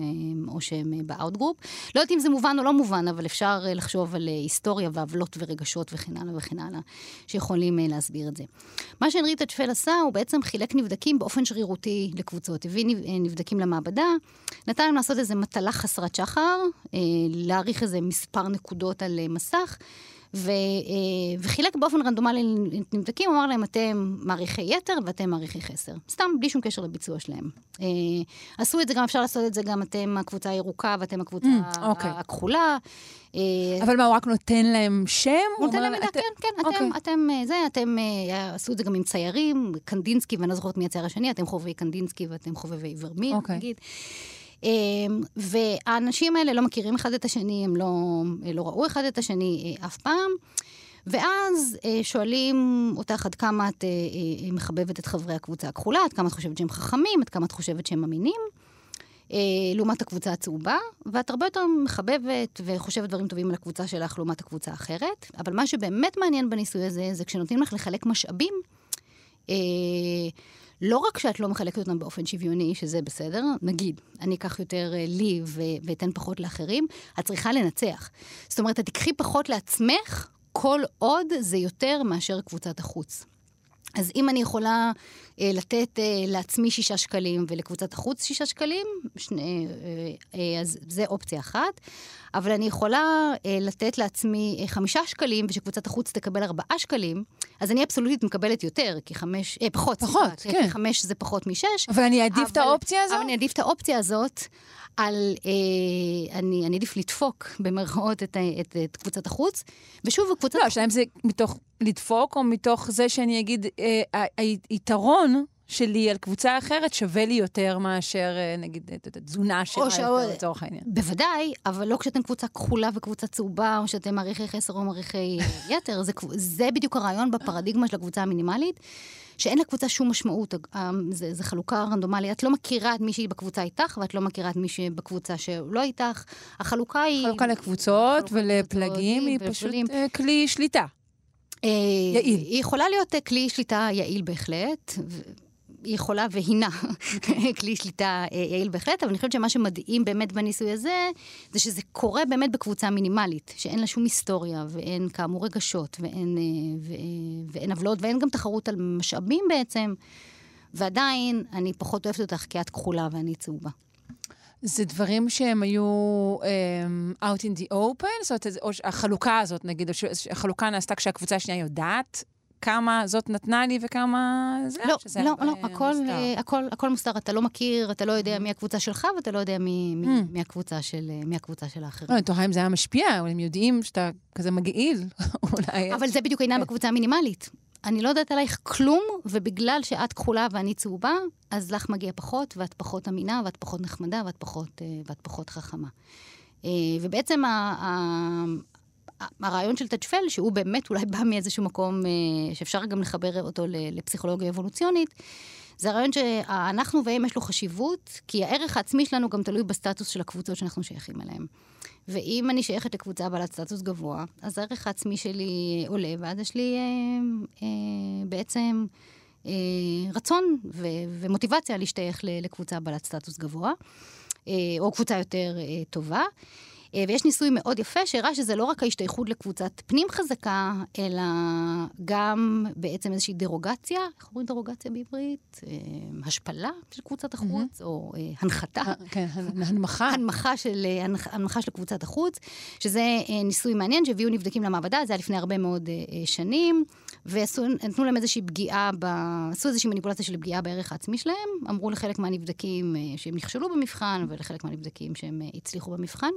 או שהם אה, ב outgroup. לא יודעת אם זה מובן או לא מובן, אבל אפשר אה, לחשוב על אה, היסטוריה ועוולות ורגשות וכן הלאה וכן הלאה, שיכולים אה, להסביר את זה. מה שהנריטה צ'פל עשה, הוא בעצם חילק נבדקים באופן שרירותי לקבוצות. הביא נבדקים למעבדה, נתן להם לעשות איזו מטלה חסרת שחר, אה, להעריך איזה מספר נקודות על אה, מסך, ו, אה, וחילק באופן רנדומלי נבדקים, אמר להם, אתם מעריכי יתר ואתם מעריכי חסר. סתם, בלי שום קשר לביצוע שלהם. אה, עשו את זה גם, אפשר לעשות את זה גם אתם הקבוצה הירוקה ואתם הקבוצה mm, okay. אוקיי. הכחולה. אבל מה, הוא רק נותן להם שם? הוא נותן להם, את... כן, כן, אתם. אוקיי. אתם, זה, אתם, עשו את זה גם עם ציירים, קנדינסקי, ואני לא זוכרת מי הצייר השני, אתם חובבי קנדינסקי ואתם חובבי ורמין. אוקיי. נגיד. אמ, והאנשים האלה לא מכירים אחד את השני, הם לא, לא ראו אחד את השני אה, אף פעם. ואז אה, שואלים אותך עד כמה את אה, מחבבת את חברי הקבוצה הכחולה, עד כמה את חושבת שהם חכמים, עד כמה את חושבת שהם אמינים, לעומת הקבוצה הצהובה, ואת הרבה יותר מחבבת וחושבת דברים טובים על הקבוצה שלך לעומת הקבוצה האחרת. אבל מה שבאמת מעניין בניסוי הזה, זה כשנותנים לך לחלק משאבים, לא רק שאת לא מחלקת אותם באופן שוויוני, שזה בסדר, נגיד, אני אקח יותר אה, לי ואתן פחות לאחרים, את צריכה לנצח. זאת אומרת, את תיקחי פחות לעצמך, כל עוד זה יותר מאשר קבוצת החוץ. אז אם אני יכולה אה, לתת אה, לעצמי שישה שקלים ולקבוצת החוץ שישה שקלים, שני, אה, אה, אז זה אופציה אחת. אבל אני יכולה אה, לתת לעצמי אה, חמישה שקלים ושקבוצת החוץ תקבל ארבעה שקלים, אז אני אבסולוטית מקבלת יותר, כי חמש, אה, פחות, פחות, סליחה, כן. כי חמש זה פחות משש. אבל אני אעדיף את האופציה הזאת? אבל אני אעדיף את האופציה הזאת על, אה, אני, אני עדיף לדפוק במרכאות את, את, את קבוצת החוץ, ושוב, קבוצת... לא, השאלה אם זה מתוך לדפוק, או מתוך זה שאני אגיד, אה, היתרון... שלי על קבוצה אחרת שווה לי יותר מאשר, אה, נגיד, את התזונה שלה ש... יותר, לצורך העניין. בוודאי, אבל לא כשאתם קבוצה כחולה וקבוצה צהובה, או שאתם מעריכי חסר או מעריכי <laughs> יתר. זה, זה בדיוק הרעיון בפרדיגמה של הקבוצה המינימלית. שאין לקבוצה שום משמעות, זה, זה חלוקה רנדומלית. את לא מכירה את מי שהיא בקבוצה איתך, ואת לא מכירה את מי שבקבוצה שלא איתך. החלוקה היא... חלוקה לקבוצות ולפלגים היא פשוט אה, כלי שליטה. אה, יעיל. היא יכולה להיות כלי שליטה יעיל בהחלט. יכולה והינה <laughs> כלי שליטה אה, יעיל בהחלט, אבל אני חושבת שמה שמדהים באמת בניסוי הזה, זה שזה קורה באמת בקבוצה מינימלית, שאין לה שום היסטוריה, ואין כאמור רגשות, ואין, אה, ואין עוולות, ואין גם תחרות על משאבים בעצם, ועדיין אני פחות אוהבת אותך כי את כחולה ואני צהובה. זה דברים שהם היו um, out in the open? זאת אומרת, או החלוקה הזאת, נגיד, החלוקה נעשתה כשהקבוצה השנייה יודעת כמה זאת נתנה לי וכמה זה, לא, שזה לא, לא, הכל, מוסתר. אה, הכל, הכל מוסתר. אתה לא מכיר, אתה לא יודע mm. מי הקבוצה שלך, ואתה לא יודע מי, מי, mm. מי, הקבוצה, של, מי הקבוצה של האחרים. לא, אני תוהה אם זה היה משפיע, אבל הם יודעים שאתה כזה מגעיל, <laughs> אולי... אבל זה בדיוק העניין כן. בקבוצה המינימלית. אני לא יודעת עלייך כלום, ובגלל שאת כחולה ואני צהובה, אז לך מגיע פחות, ואת פחות אמינה, ואת פחות נחמדה, ואת פחות, אה, ואת פחות חכמה. אה, ובעצם הרעיון של תג'פל, שהוא באמת אולי בא מאיזשהו מקום אה, שאפשר גם לחבר אותו לפסיכולוגיה אבולוציונית, זה הרעיון שאנחנו והם יש לו חשיבות, כי הערך העצמי שלנו גם תלוי בסטטוס של הקבוצות שאנחנו שייכים אליהם. ואם אני שייכת לקבוצה בעלת סטטוס גבוה, אז הערך העצמי שלי עולה, ואז יש לי אה, אה, בעצם אה, רצון ו- ומוטיבציה להשתייך לקבוצה בעלת סטטוס גבוה, אה, או קבוצה יותר אה, טובה. אה, ויש ניסוי מאוד יפה שהראה שזה לא רק ההשתייכות לקבוצת פנים חזקה, אלא גם בעצם איזושהי דרוגציה, איך אומרים דרוגציה בעברית? אה, השפלה של קבוצת החוץ, mm-hmm. או אה, הנחתה. כן, הנמכה. <laughs> הנמכה של, הנמכה של קבוצת החוץ, שזה ניסוי מעניין שהביאו נבדקים למעבדה, זה היה לפני הרבה מאוד שנים, ונתנו להם איזושהי פגיעה, ב... עשו איזושהי מניפולציה של פגיעה בערך העצמי שלהם, אמרו לחלק מהנבדקים שהם נכשלו במבחן, ולחלק מהנבדקים שהם הצליחו במבחן.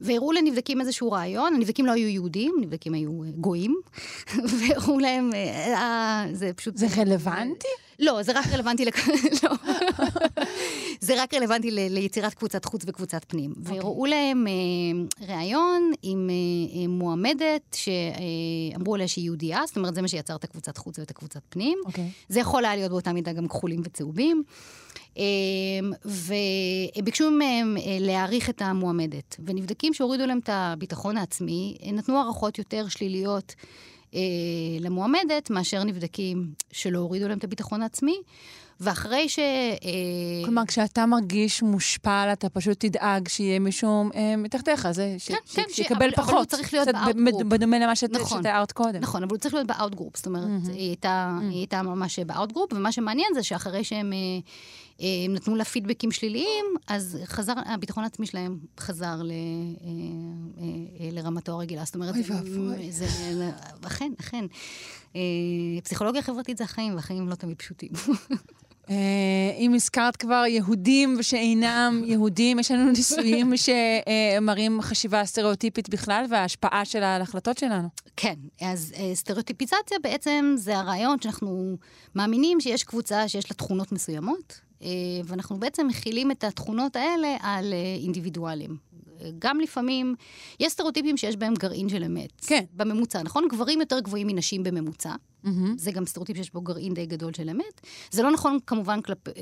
והראו לנבדקים איזשהו רעיון, הנבדקים לא היו יהודים, הנבדקים היו אה, גויים, <laughs> והראו להם, אה, אה, זה פשוט... זה רלוונטי? לא, זה רק רלוונטי, לכ... <laughs> לא. <laughs> זה רק רלוונטי ל... ליצירת קבוצת חוץ וקבוצת פנים. Okay. אוקיי. והראו להם אה, ראיון עם אה, מועמדת שאמרו עליה שהיא יהודייה, זאת אומרת, זה מה שיצר את הקבוצת חוץ ואת הקבוצת פנים. Okay. אוקיי. זה יכול היה להיות באותה מידה גם כחולים וצהובים. אמ, וביקשו מהם אה, להעריך את המועמדת. ונבדקים שהורידו להם את הביטחון העצמי, נתנו הערכות יותר שליליות אה, למועמדת, מאשר נבדקים שלא הורידו להם את הביטחון העצמי. ואחרי ש... אה, כלומר, כשאתה מרגיש מושפל, אתה פשוט תדאג שיהיה מישהו אה, מתחתיך, זה ש... כן, ש... כן, שיקבל פחות. אבל הוא צריך להיות ב out-group. בדומה למה שאת נכון, שתיארת קודם. נכון, אבל הוא צריך להיות ב out-group. זאת אומרת, mm-hmm. היא, הייתה, mm-hmm. היא הייתה ממש ב out-group, ומה שמעניין זה שאחרי שהם... הם נתנו לה פידבקים שליליים, אז חזר, הביטחון העצמי שלהם חזר ל, לרמתו הרגילה. זאת אומרת, אוי ואבוי. זה, אכן, אכן. פסיכולוגיה חברתית זה החיים, והחיים לא תמיד פשוטים. אם הזכרת כבר יהודים ושאינם יהודים, יש לנו ניסויים <laughs> שמראים חשיבה סטריאוטיפית בכלל וההשפעה שלה על ההחלטות שלנו. כן, אז סטריאוטיפיזציה בעצם זה הרעיון שאנחנו מאמינים שיש קבוצה שיש לה תכונות מסוימות, ואנחנו בעצם מכילים את התכונות האלה על uh, אינדיבידואלים. גם לפעמים, יש סטריאוטיפים שיש בהם גרעין של אמת. כן. בממוצע, נכון? גברים יותר גבוהים מנשים בממוצע. Mm-hmm. זה גם סטריאוטיפ שיש בו גרעין די גדול של אמת. זה לא נכון כמובן כלפ, אה,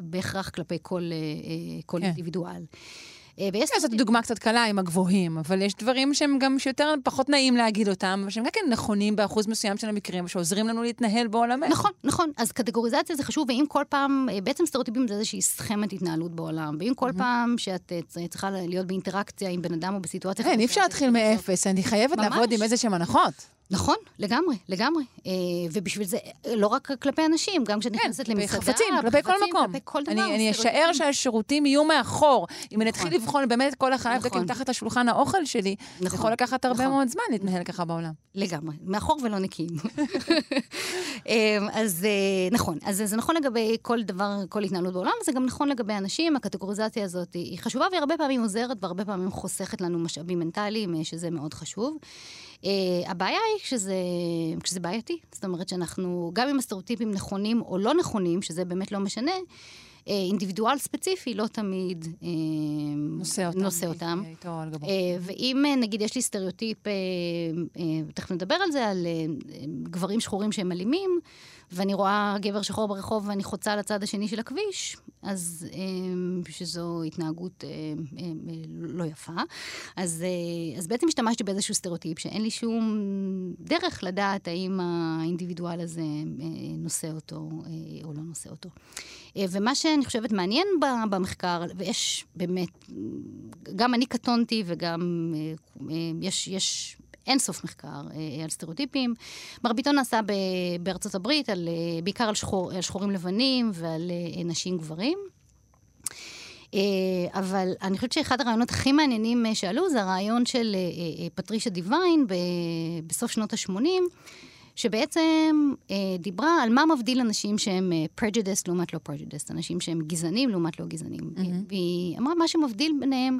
בהכרח כלפי כל, אה, אה, כל כן. אינדיבידואל. אה, ויש... כן, זאת דוגמה קצת קלה עם הגבוהים, אבל יש דברים שהם גם שיותר פחות נעים להגיד אותם, ושהם גם כן נכונים באחוז מסוים של המקרים, שעוזרים לנו להתנהל בעולמנו. נכון, נכון. אז קטגוריזציה זה חשוב, ואם כל פעם, אה, בעצם סטריאוטיפים זה איזושהי סכמת התנהלות בעולם, ואם כל פעם שאת אה, צריכה להיות באינטראקציה עם בן אדם או בסיטואציה... כן, אי אפשר להתחיל מאפס, אני חייבת לעבוד עם איזה שהם הנחות. נכון, לגמרי, לגמרי. אה, ובשביל זה, לא רק כלפי אנשים, גם כשאת כן, נכנסת למסעדה, חפצים, כלפי כל מקום. כלפי כל דבר. אני, אני אשער שהשירותים יהיו מאחור. אם אני אתחיל נכון. לבחון באמת כל אחד נכון. תחת השולחן האוכל שלי, נכון. זה יכול לקחת הרבה נכון. מאוד זמן להתנהל ככה בעולם. לגמרי, מאחור ולא נקיים. <laughs> אה, אז אה, נכון, אז זה נכון לגבי כל דבר, כל התנהלות בעולם, זה גם נכון לגבי אנשים, הקטגוריזציה הזאת היא חשובה, והיא הרבה פעמים עוזרת, והרבה פעמים חוסכת לנו משאבים מנטליים, שזה מאוד חשוב. Uh, הבעיה היא שזה, שזה בעייתי. זאת אומרת שאנחנו, גם אם הסטריאוטיפים נכונים או לא נכונים, שזה באמת לא משנה, uh, אינדיבידואל ספציפי לא תמיד uh, נושא אותם. נושא אותם. Uh, ואם uh, נגיד יש לי סטריאוטיפ, תכף נדבר על זה, על גברים שחורים שהם אלימים, ואני רואה גבר שחור ברחוב ואני חוצה לצד השני של הכביש, אז אמ, שזו התנהגות אמ, אמ, לא יפה. אז, אה, אז בעצם השתמשתי באיזשהו סטריאוטיפ שאין לי שום דרך לדעת האם האינדיבידואל הזה אה, נושא אותו אה, או לא נושא אותו. ומה שאני חושבת מעניין במחקר, ויש באמת, גם אני קטונתי וגם יש, יש אין סוף מחקר אה, על סטריאוטיפים. מרביתו נעשה בארצות הברית, על, אה, בעיקר על, שחור, על שחורים לבנים ועל אה, נשים גברים. אה, אבל אני חושבת שאחד הרעיונות הכי מעניינים אה, שעלו זה הרעיון של אה, פטרישה דיוויין בסוף שנות ה-80. שבעצם אה, דיברה על מה מבדיל אנשים שהם prejudiced לעומת לא prejudiced, אנשים שהם גזענים לעומת לא גזענים. Mm-hmm. והיא אמרה, מה שמבדיל ביניהם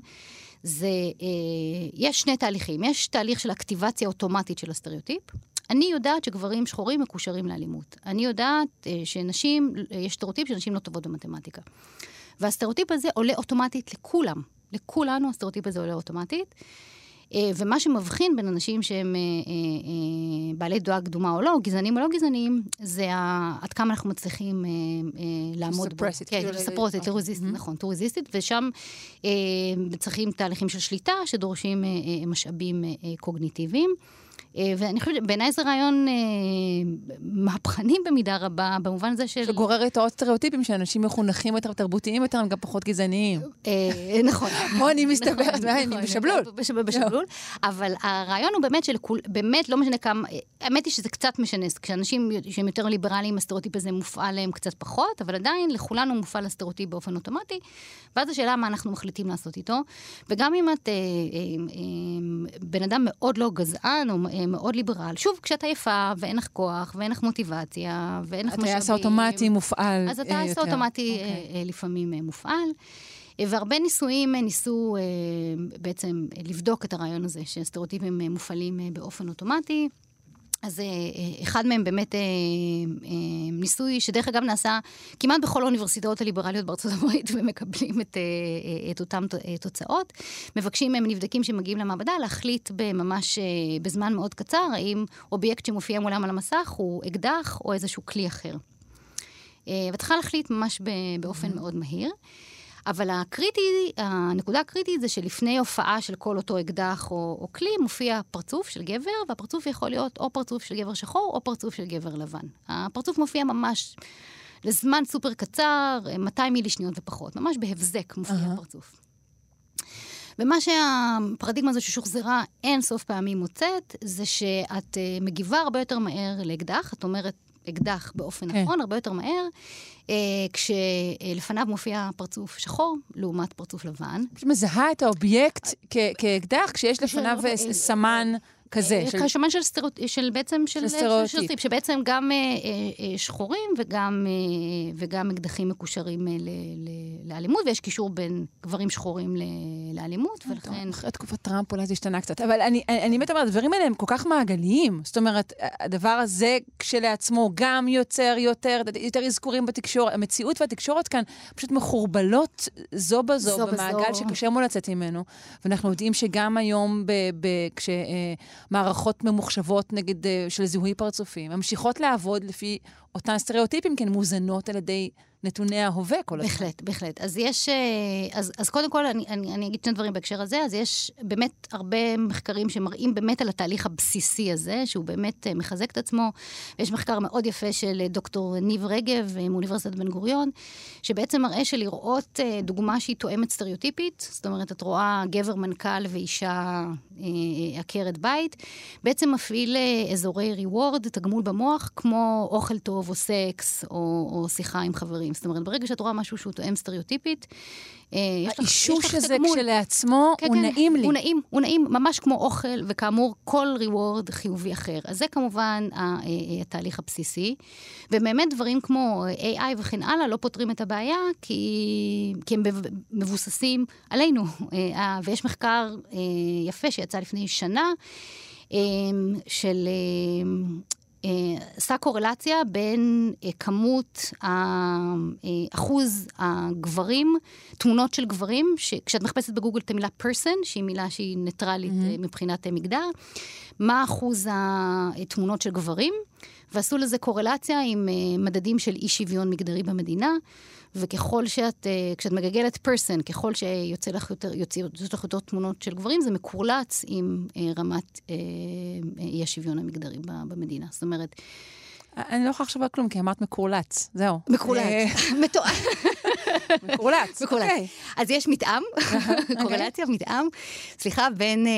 זה, אה, יש שני תהליכים. יש תהליך של אקטיבציה אוטומטית של הסטריאוטיפ. אני יודעת שגברים שחורים מקושרים לאלימות. אני יודעת אה, שנשים, יש סטריאוטיפ שנשים לא טובות במתמטיקה. והסטריאוטיפ הזה עולה אוטומטית לכולם. לכולנו הסטריאוטיפ הזה עולה אוטומטית. אה, ומה שמבחין בין אנשים שהם אה, אה, בעלי דעה קדומה או לא, גזענים או לא גזעניים, זה עד כמה אנחנו מצליחים לעמוד בו. כן, לספרות, את לרזיסטית, נכון, טוריזיסטית, ושם צריכים תהליכים של שליטה שדורשים משאבים קוגניטיביים. אה, ואני חושבת, בעיניי זה רעיון אה, מהפכני במידה רבה, במובן הזה של... שגורר איתו עוד סטריאוטיפים שאנשים מחונכים יותר, תרבותיים יותר, הם גם פחות גזעניים. אה, נכון. <laughs> פה אני מסתברת, נכון, אני נכון, בשבלול. בש- בשבלול. אבל הרעיון הוא באמת של כול, באמת לא משנה כמה, האמת היא שזה קצת משנה, כשאנשים שהם יותר ליברליים, הסטריאוטיפ הזה מופעל להם קצת פחות, אבל עדיין לכולנו מופעל הסטריאוטיפ באופן אוטומטי, ואז השאלה מה אנחנו מחליטים לעשות איתו. וגם אם את בן אדם מאוד לא גזען או מאוד ליברל, שוב, כשאת עייפה ואין לך כוח ואין לך מוטיבציה ואין לך משאבים... הטייס האוטומטי מופעל אז אה, הטייס. האוטומטי. אה, אה, לפעמים אה, מופעל. אה, והרבה ניסויים אה, ניסו אה, בעצם אה, לבדוק את הרעיון הזה, שהסטריאוטיפים אה, מופעלים אה, באופן אוטומטי. אז אה, אה, אחד מהם באמת אה, ניסוי שדרך אגב נעשה כמעט בכל האוניברסיטאות הליברליות בארצות הברית <laughs> ומקבלים את, את אותן תוצאות. מבקשים מהם נבדקים שמגיעים למעבדה להחליט בממש, אה, בזמן מאוד קצר, האם אובייקט שמופיע מולם על המסך הוא אקדח או איזשהו כלי אחר. ואת צריכה להחליט ממש באופן מאוד מהיר. אבל הקריטי, הנקודה הקריטית זה שלפני הופעה של כל אותו אקדח או, או כלי, מופיע פרצוף של גבר, והפרצוף יכול להיות או פרצוף של גבר שחור או פרצוף של גבר לבן. הפרצוף מופיע ממש לזמן סופר קצר, 200 מילי שניות ופחות, ממש בהבזק מופיע אהה. הפרצוף. ומה שהפרדיגמה הזו ששוחזרה אין סוף פעמים מוצאת, זה שאת אה, מגיבה הרבה יותר מהר לאקדח, את אומרת אקדח באופן כן. נכון, הרבה יותר מהר, אה, כשלפניו מופיע פרצוף שחור לעומת פרצוף לבן. מזהה את האובייקט כ- כאקדח, כשיש לפניו של- אה, סמן כזה. אה, של- כשמן של, סטריאוט... של בעצם של, של סטריאוטיפ. סטריאוטיפ, שבעצם גם אה, אה, אה, שחורים וגם, אה, וגם אקדחים מקושרים אה, ל, ל, לאלימות, ויש קישור בין גברים שחורים ל, לאלימות, ולכן... אחרי תקופת טראמפ אולי זה השתנה קצת. אבל אני, באמת אומרת, הדברים האלה הם כל כך מעגליים. זאת אומרת, הדבר הזה כשלעצמו גם יוצר יותר, יותר אזכורים בתקשורת. המציאות והתקשורת כאן פשוט מחורבלות זו בזו, זו במעגל בזו. שקשה מאוד לצאת ממנו. ואנחנו יודעים שגם היום, ב, ב, כשמערכות ממוחשבות נגד אה, של זיהוי פרצופים, ממשיכות לעבוד לפי אותן סטריאוטיפים, כי הן מוזנות על ידי נתוני ההווה כל הזמן. בהחלט, בהחלט. אז יש, אה, אז, אז קודם כל אני, אני, אני אגיד שני דברים בהקשר הזה, אז יש באמת הרבה מחקרים שמראים באמת על התהליך הבסיסי הזה, שהוא באמת אה, מחזק את עצמו. ויש מחקר מאוד יפה של אה, דוקטור ניב רגב מאוניברסיטת בן גוריון, שבעצם מראה שלראות דוגמה שהיא תואמת סטריאוטיפית, זאת אומרת, את רואה גבר מנכ"ל ואישה עקרת בית, בעצם מפעיל אזורי ריוורד, תגמול במוח, כמו אוכל טוב או סקס או, או שיחה עם חברים. זאת אומרת, ברגע שאת רואה משהו שהוא תואם סטריאוטיפית, אה, יש לך- יש האישוש הזה. כשלעצמו, כן, הוא כן, נעים לי. הוא נעים, הוא נעים, ממש כמו אוכל, וכאמור, כל ריוורד חיובי אחר. אז זה כמובן אה, אה, התהליך הבסיסי. ובאמת דברים כמו AI וכן הלאה לא פותרים את הבעיה, כי, כי הם מבוססים עלינו. אה, ויש מחקר אה, יפה שיצא לפני שנה, אה, של... אה, עשה קורלציה בין אה, כמות, אה, אחוז הגברים, תמונות של גברים, שכשאת מחפשת בגוגל את המילה person, שהיא מילה שהיא ניטרלית mm-hmm. מבחינת מגדר, מה אחוז התמונות של גברים, ועשו לזה קורלציה עם אה, מדדים של אי שוויון מגדרי במדינה. וככל שאת, אה, כשאת מגגלת person, ככל שיוצא לך יותר, יוצא, יוצא לך יותר תמונות של גברים, זה מקורלץ עם אה, רמת אי השוויון המגדרי במדינה. זאת אומרת, אני לא יכולה לחשוב על כלום, כי אמרת מקורלץ. זהו. מקורלץ. <laughs> מקורלץ. מקורלץ. אוקיי. אז יש מתאם, קורלציה, מתאם, סליחה, בין אה,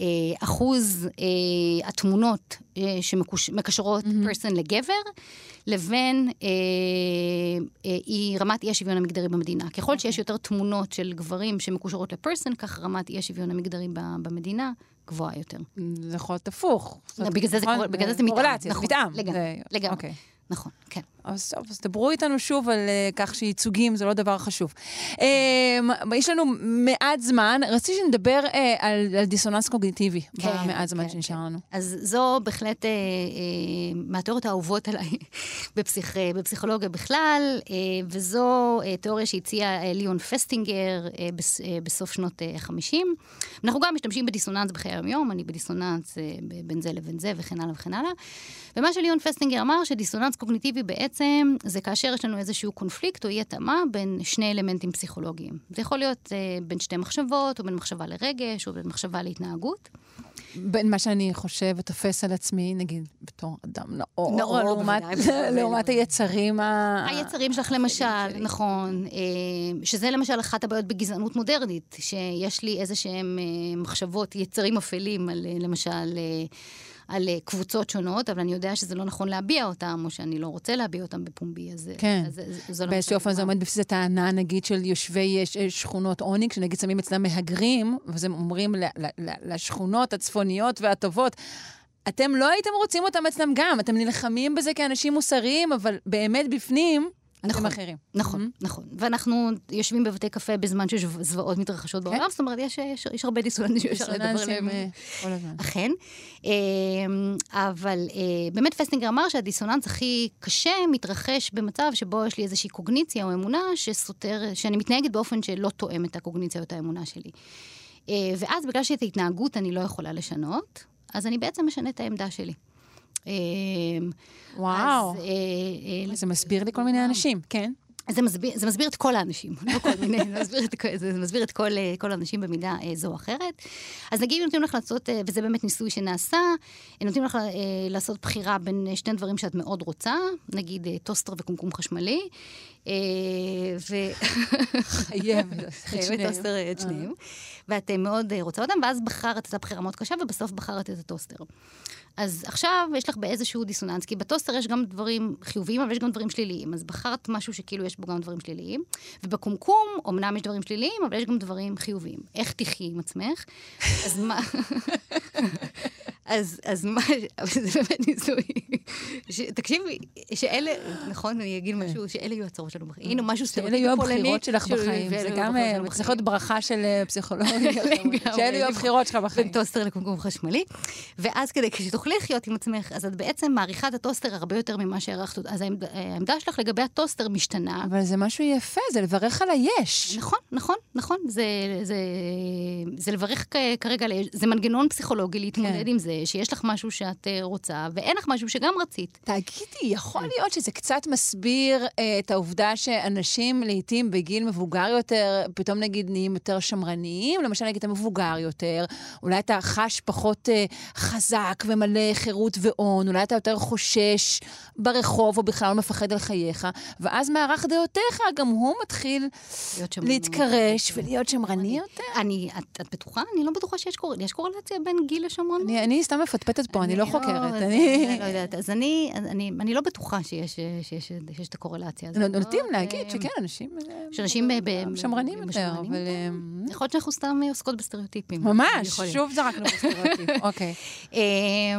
אה, אחוז אה, התמונות שמקשרות פרסון לגבר, לבין רמת אי השוויון המגדרי במדינה. ככל שיש יותר תמונות של גברים שמקושרות לפרסון, כך רמת אי השוויון המגדרי במדינה גבוהה יותר. זה יכול להיות הפוך. בגלל זה זה נכון? מתאם. נכון. לגמרי. אוקיי. נכון, כן. אז טוב, אז דברו איתנו שוב על uh, כך שייצוגים זה לא דבר חשוב. Um, יש לנו מעט זמן, רציתי שנדבר uh, על, על דיסוננס קוגניטיבי כן, במעט זמן כן, שנשאר לנו. אז זו בהחלט אה, אה, מהתיאוריות האהובות עליי <laughs> בפסיכ, אה, בפסיכולוגיה בכלל, אה, וזו אה, תיאוריה שהציע אה, ליאון פסטינגר אה, בס, אה, בסוף שנות אה, 50. אנחנו גם משתמשים בדיסוננס בחיי היום-יום, אני בדיסוננס ב- בין זה לבין זה וכן הלאה וכן הלאה. ומה שליאון פסטינגר אמר, שדיסוננס קוגניטיבי בעצם זה כאשר יש לנו איזשהו קונפליקט או אי התאמה בין שני אלמנטים פסיכולוגיים. זה יכול להיות אה, בין שתי מחשבות, או בין מחשבה לרגש, או בין מחשבה להתנהגות. בין מה שאני חושב ותופס על עצמי, נגיד, בתור אדם נאור, נאור, לעומת. <laughs> לעומת היצרים ה... היצרים שלך למשל, נכון, אה, שזה למשל אחת הבעיות בגזענות מודרנית, שיש לי איזה שהם אה, מחשבות, יצרים אפלים על אה, למשל... אה, על אה, קבוצות שונות, אבל אני יודע שזה לא נכון להביע אותם, או שאני לא רוצה להביע אותם בפומבי, אז, כן. אז, אז זו לא באיזשהו אופן זה עומד בבסיס הטענה, נגיד, של יושבי שכונות עוני, כשנגיד שמים אצלם מהגרים, ואז הם אומרים לשכונות הצפוניות והטובות, אתם לא הייתם רוצים אותם אצלם גם, אתם נלחמים בזה כאנשים מוסריים, אבל באמת בפנים, נכון. אתם אחרים. נכון, Mhm. נכון. ואנחנו יושבים בבתי קפה בזמן שזוועות מתרחשות בעולם, זאת אומרת, יש, יש, יש הרבה דיסוננסים שאפשר לדבר עליהם. אה, כל הזמן. אכן. אמ, אבל אה, באמת פסטינגר אמר שהדיסוננס הכי קשה מתרחש במצב שבו יש לי איזושהי קוגניציה או אמונה שסותר, שאני מתנהגת באופן שלא תואם את הקוגניציה או את האמונה שלי. אה, ואז בגלל שאת ההתנהגות אני לא יכולה לשנות, אז אני בעצם משנה את העמדה שלי. אמ, וואו, אז, אה, אה, זה מסביר לי כל מיני אנשים, כן. זה מסביר, זה מסביר את כל האנשים, לא כל מיני, זה מסביר את, זה מסביר את כל, אה, כל האנשים במידה זו או אחרת. אז נגיד נותנים לך לעשות, וזה באמת ניסוי שנעשה, נותנים לך לעשות בחירה בין שני דברים שאת מאוד רוצה, נגיד טוסטר וקומקום חשמלי, ו... חייבת. חייבת טוסטר, את שניהם, ואת מאוד רוצה אותם, ואז בחרת את הבחירה מאוד קשה, ובסוף בחרת את הטוסטר. אז עכשיו יש לך באיזשהו דיסוננס, כי בטוסטר יש גם דברים חיוביים, אבל יש גם דברים שליליים. אז בחרת משהו שכאילו יש בו גם דברים שליליים, ובקומקום, אמנם יש דברים שליליים, אבל יש גם דברים חיוביים. איך תחי עם עצמך? אז מה... אז, אז מה, אבל זה באמת ניסוי. ש, תקשיבי, שאלה, נכון, אני אגיד משהו, שאלה יהיו הצרות שלנו בחיים. הנה, משהו שאלה יהיו הבחירות שלך של- בחיים. זה גם אה, צריך להיות ברכה של אה, פסיכולוגיה. שאלה יהיו הבחירות שלך בין בחיים. טוסטר לקומקום חשמלי. ואז כדי שתוכלי לחיות עם עצמך, אז את בעצם מעריכה את הטוסטר הרבה יותר ממה שהערכת אותו. אז העמד- העמדה שלך לגבי הטוסטר משתנה. אבל זה משהו יפה, זה לברך על היש. נכון, נכון, נכון. זה, זה, זה לברך כרגע, זה מנגנון פסיכולוגי להתמודד כן. עם זה, שיש לך משהו שאת אה, רוצה, ואין לך משהו שגם רצית. תגידי, יכול להיות שזה קצת מסביר אה, את העובדה שאנשים לעתים בגיל מבוגר יותר, פתאום נגיד נהיים יותר שמרניים? למשל, נגיד אתה מבוגר יותר, אולי אתה חש פחות אה, חזק ומלא חירות והון, אולי אתה יותר חושש ברחוב או בכלל לא מפחד על חייך, ואז מערך דעותיך גם הוא מתחיל. להתקרש ולהיות שמרני יותר. אני, את, את בטוחה? אני לא בטוחה שיש קור... יש קורלציה בין גיל לשמרנות. אני, אני סתם מפטפטת פה, אני לא חוקרת. אז אני... לא יודעת. אז אני, אני, אני לא בטוחה שיש, שיש, שיש את הקורלציה הזאת. נוטים לא, להגיד אה, שכן, אנשים... אה, שאנשים שמרנים יותר, אבל... אה, יכול להיות שאנחנו סתם עוסקות בסטריאוטיפים. ממש. שוב זרקנו בסטריאוטיפ. <laughs> אוקיי.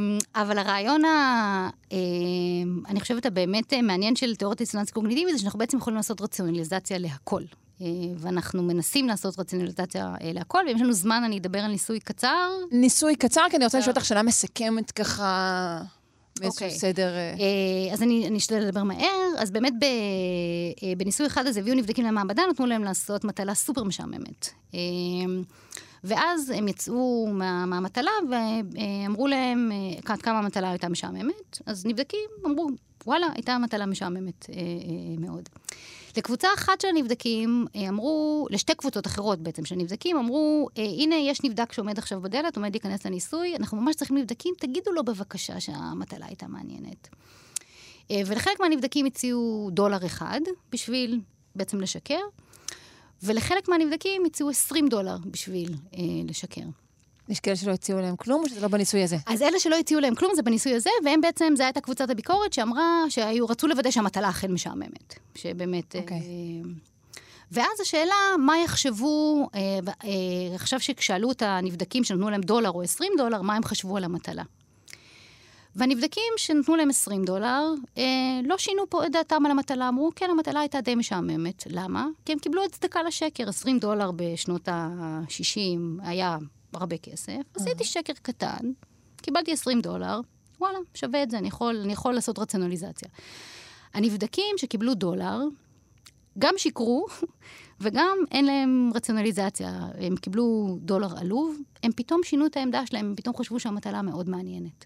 אמ, אבל הרעיון, ה- אמ, אני חושבת, הבאמת מעניין של תיאוריית דיסוננס קוגניטיבי, זה שאנחנו בעצם יכולים לעשות רציונליזציה להכל. אה, ואנחנו מנסים לעשות רציונליזציה אה, להכל, ואם יש לנו זמן, אני אדבר על ניסוי קצר. ניסוי קצר, כי אני רוצה לשאול אותך שאלה מסכמת ככה, באיזשהו אוקיי. סדר... אה, אה, אז אני, אני אשתדל לדבר מהר. אז באמת ב, אה, בניסוי אחד הזה הביאו נבדקים למעבדה, נתנו להם לעשות מטלה סופר משעממת. אה, ואז הם יצאו מה, מהמטלה ואמרו להם אה, עד כמה המטלה הייתה משעממת. אז נבדקים אמרו, וואלה, הייתה מטלה משעממת אה, אה, מאוד. לקבוצה אחת של הנבדקים אמרו, לשתי קבוצות אחרות בעצם של נבדקים, אמרו, הנה, יש נבדק שעומד עכשיו בדלת, עומד להיכנס לניסוי, אנחנו ממש צריכים נבדקים, תגידו לו בבקשה שהמטלה הייתה מעניינת. ולחלק מהנבדקים הציעו דולר אחד בשביל בעצם לשקר, ולחלק מהנבדקים הציעו 20 דולר בשביל אה, לשקר. יש כאלה שלא הציעו להם כלום, או שזה לא בניסוי הזה? אז אלה שלא הציעו להם כלום זה בניסוי הזה, והם בעצם, זו הייתה קבוצת הביקורת שאמרה שהיו, רצו לוודא שהמטלה אכן משעממת. שבאמת... אוקיי. אה, ואז השאלה, מה יחשבו, אה, אה, עכשיו שכשאלו את הנבדקים שנתנו להם דולר או 20 דולר, מה הם חשבו על המטלה. והנבדקים שנתנו להם 20 דולר, אה, לא שינו פה את דעתם על המטלה, אמרו, כן, המטלה הייתה די משעממת. למה? כי הם קיבלו הצדקה לשקר. 20 דולר בשנות ה-60 היה הרבה כסף. עשיתי שקר קטן, קיבלתי 20 דולר, וואלה, שווה את זה, אני יכול, אני יכול לעשות רציונליזציה. הנבדקים שקיבלו דולר, גם שיקרו, <laughs> וגם אין להם רציונליזציה. הם קיבלו דולר עלוב, הם פתאום שינו את העמדה שלהם, הם פתאום חשבו שהמטלה מאוד מעניינת.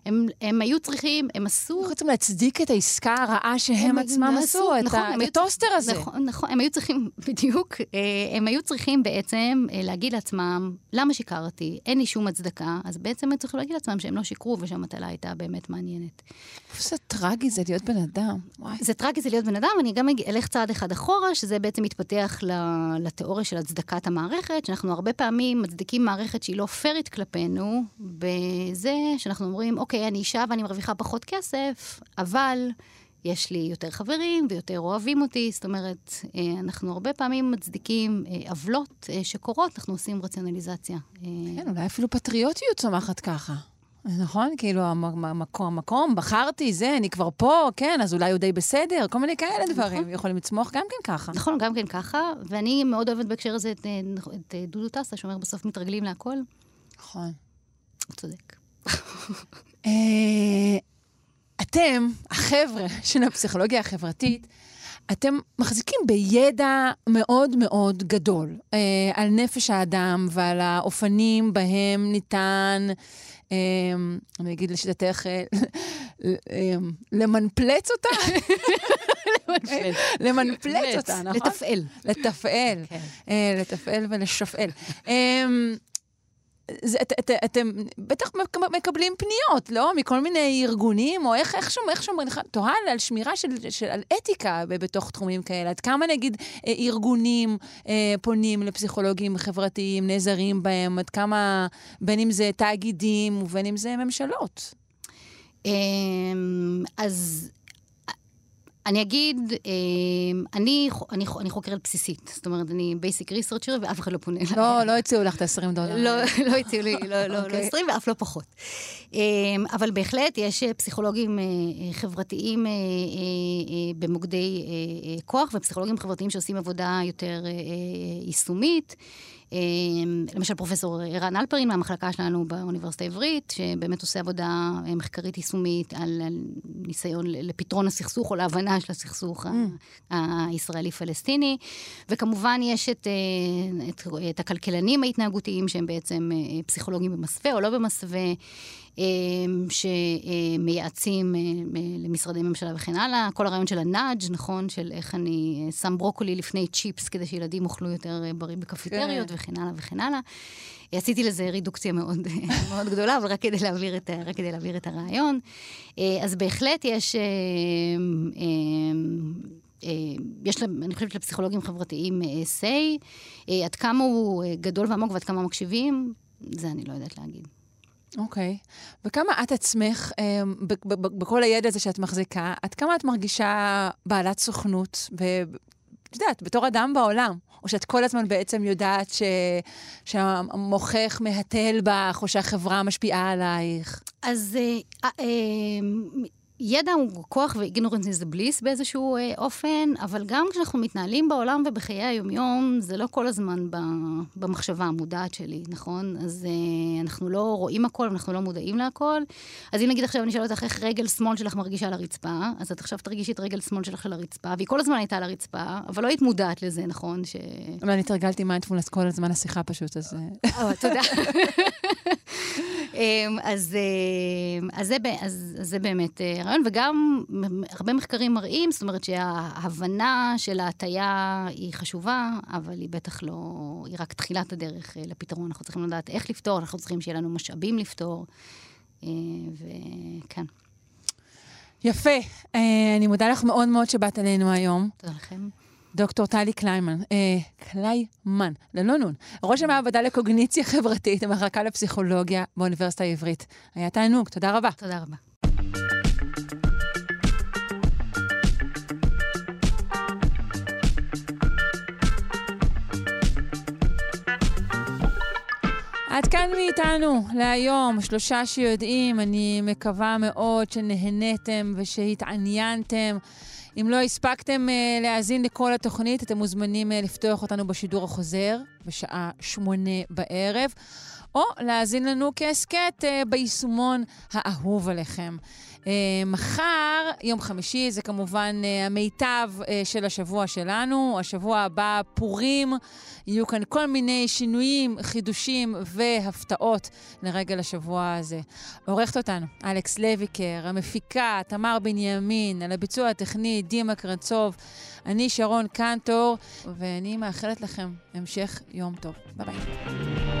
הם, הם, היו צריכים, הם עשו... רוצים להצדיק את העסקה הרעה שהם הם עצמם עשו, עשו, את נכון, ה- הם היו את הטוסטר הזה. נכון, נכון, הם היו צריכים, <laughs> בדיוק, אה, הם היו צריכים בעצם אה, להגיד לעצמם, למה שיקרתי? אין לי שום הצדקה. אז בעצם הם צריכים להגיד לעצמם שהם לא שיקרו ושהמטלה הייתה באמת מעניינת. איזה טרגי זה להיות בן אדם. וואי. זה טרגי זה להיות בן אדם, אני גם אלך צעד אחד אחורה, שזה בעצם מתפתח לתיאוריה של הצדקת המערכת, שאנחנו הרבה פעמים מצדיקים מערכת שהיא לא פיירית כלפינו, בזה שאנחנו אומרים, אוקיי, אני אישה ואני מרוויחה פחות כסף, אבל יש לי יותר חברים ויותר אוהבים אותי, זאת אומרת, אה, אנחנו הרבה פעמים מצדיקים אה, עוולות אה, שקורות, אנחנו עושים רציונליזציה. כן, אולי אפילו פטריוטיות צומחת ככה. נכון? כאילו, המ- המקום, המקום, בחרתי, זה, אני כבר פה, כן, אז אולי הוא די בסדר, כל מיני כאלה דברים יכולים לצמוח גם כן ככה. נכון, גם כן ככה, ואני מאוד אוהבת בהקשר הזה את, את דודו טסה, שאומר בסוף מתרגלים להכל. נכון. הוא צודק. <laughs> אה, אתם, החבר'ה של הפסיכולוגיה החברתית, אתם מחזיקים בידע מאוד מאוד גדול אה, על נפש האדם ועל האופנים בהם ניתן, אה, אני אגיד לשיטתך, אה, אה, למנפלץ אותה? למנפלץ אותה, נכון? לתפעל. לתפעל. כן. לתפעל ולשפעל. זה, את, את, אתם בטח מק- מקבלים פניות, לא? מכל מיני ארגונים, או איך, איך שומר, איך שומר, תוהה על שמירה של, של, על אתיקה בתוך תחומים כאלה. עד כמה נגיד אה, ארגונים אה, פונים לפסיכולוגים חברתיים, נעזרים בהם, עד כמה, בין אם זה תאגידים ובין אם זה ממשלות. אמ, אז אני אגיד, אמ, אני, אני, אני חוקרת בסיסית. זאת אומרת, אני basic researcher ואף אחד לא פונה אליי. לא, לא הציעו לך את ה-20 דולר. לא, לא הציעו לי, לא, לא, לא אוקיי. 20 ואף לא פחות. אמ, אבל בהחלט יש אה, פסיכולוגים אה, אה, חברתיים במוקדי כוח, ופסיכולוגים חברתיים שעושים עבודה יותר יישומית. אמ, למשל פרופסור ערן אלפרין מהמחלקה שלנו באוניברסיטה העברית, שבאמת עושה עבודה מחקרית יישומית על, על ניסיון לפתרון הסכסוך או להבנה של הסכסוך ה- הישראלי-פלסטיני. וכמובן יש את, אה, את, את הכלכלנים ההתנהגותיים, שהם בעצם אה, פסיכולוגים במסווה או לא במסווה. אה, שמייעצים למשרדי ממשלה וכן הלאה. כל הרעיון של הנאג', נכון? של איך אני שם ברוקולי לפני צ'יפס כדי שילדים יאכלו יותר בריא בקפיטריות כן. וכן הלאה וכן הלאה. עשיתי לזה רידוקציה מאוד, <laughs> מאוד גדולה, אבל רק כדי, להעביר את, רק כדי להעביר את הרעיון. אה, אז בהחלט יש... אה, אה, יש, אני חושבת, לפסיכולוגים חברתיים say, עד כמה הוא גדול ועמוק ועד כמה מקשיבים, זה אני לא יודעת להגיד. אוקיי. וכמה את עצמך, בכל הידע הזה שאת מחזיקה, עד כמה את מרגישה בעלת סוכנות, את יודעת, בתור אדם בעולם? או שאת כל הזמן בעצם יודעת ש... שהמוחך מהתל בך, או שהחברה משפיעה עלייך? אז אה, אה, אה, ידע הוא כוח ואיגנורנס זה בליס באיזשהו אה, אופן, אבל גם כשאנחנו מתנהלים בעולם ובחיי היומיום, זה לא כל הזמן ב, במחשבה המודעת שלי, נכון? אז אה, אנחנו לא רואים הכל, אנחנו לא מודעים להכל. אז אם נגיד עכשיו אני אשאל אותך איך רגל שמאל שלך מרגישה על הרצפה, אז את עכשיו תרגישי את רגל שמאל שלך על הרצפה, והיא כל הזמן הייתה על הרצפה, אבל לא היית מודעת לזה, נכון? ש... אבל אני תרגלתי מיינדפולנס כל הזמן השיחה פשוט, אז... אה, או, תודה. <laughs> אמ, אז, אמ, אז, אז, אז זה באמת אה, רעיון, וגם הרבה מחקרים מראים, זאת אומרת שההבנה של ההטייה היא חשובה, אבל היא בטח לא, היא רק תחילת הדרך אה, לפתרון. אנחנו צריכים לדעת איך לפתור, אנחנו צריכים שיהיה לנו משאבים לפתור, אה, וכן, יפה. אה, אני מודה לך מאוד מאוד שבאת אלינו היום. תודה לכם. דוקטור טלי קליימן, אה, קליימן, ללא נון, ראש המעבדה לקוגניציה חברתית במחלקה לפסיכולוגיה באוניברסיטה העברית. היה תענוג, תודה רבה. תודה רבה. עד כאן מאיתנו להיום, שלושה שיודעים, אני מקווה מאוד שנהניתם ושהתעניינתם. אם לא הספקתם uh, להאזין לכל התוכנית, אתם מוזמנים uh, לפתוח אותנו בשידור החוזר בשעה שמונה בערב, או להאזין לנו כהסכת אה, ביישומון האהוב עליכם. Uh, מחר, יום חמישי, זה כמובן uh, המיטב uh, של השבוע שלנו. השבוע הבא, פורים, יהיו כאן כל מיני שינויים, חידושים והפתעות לרגל השבוע הזה. עורכת אותנו אלכס לויקר, המפיקה תמר בנימין, על הביצוע הטכני דימה קרנצוב, אני שרון קנטור, ואני מאחלת לכם המשך יום טוב. ביי ביי.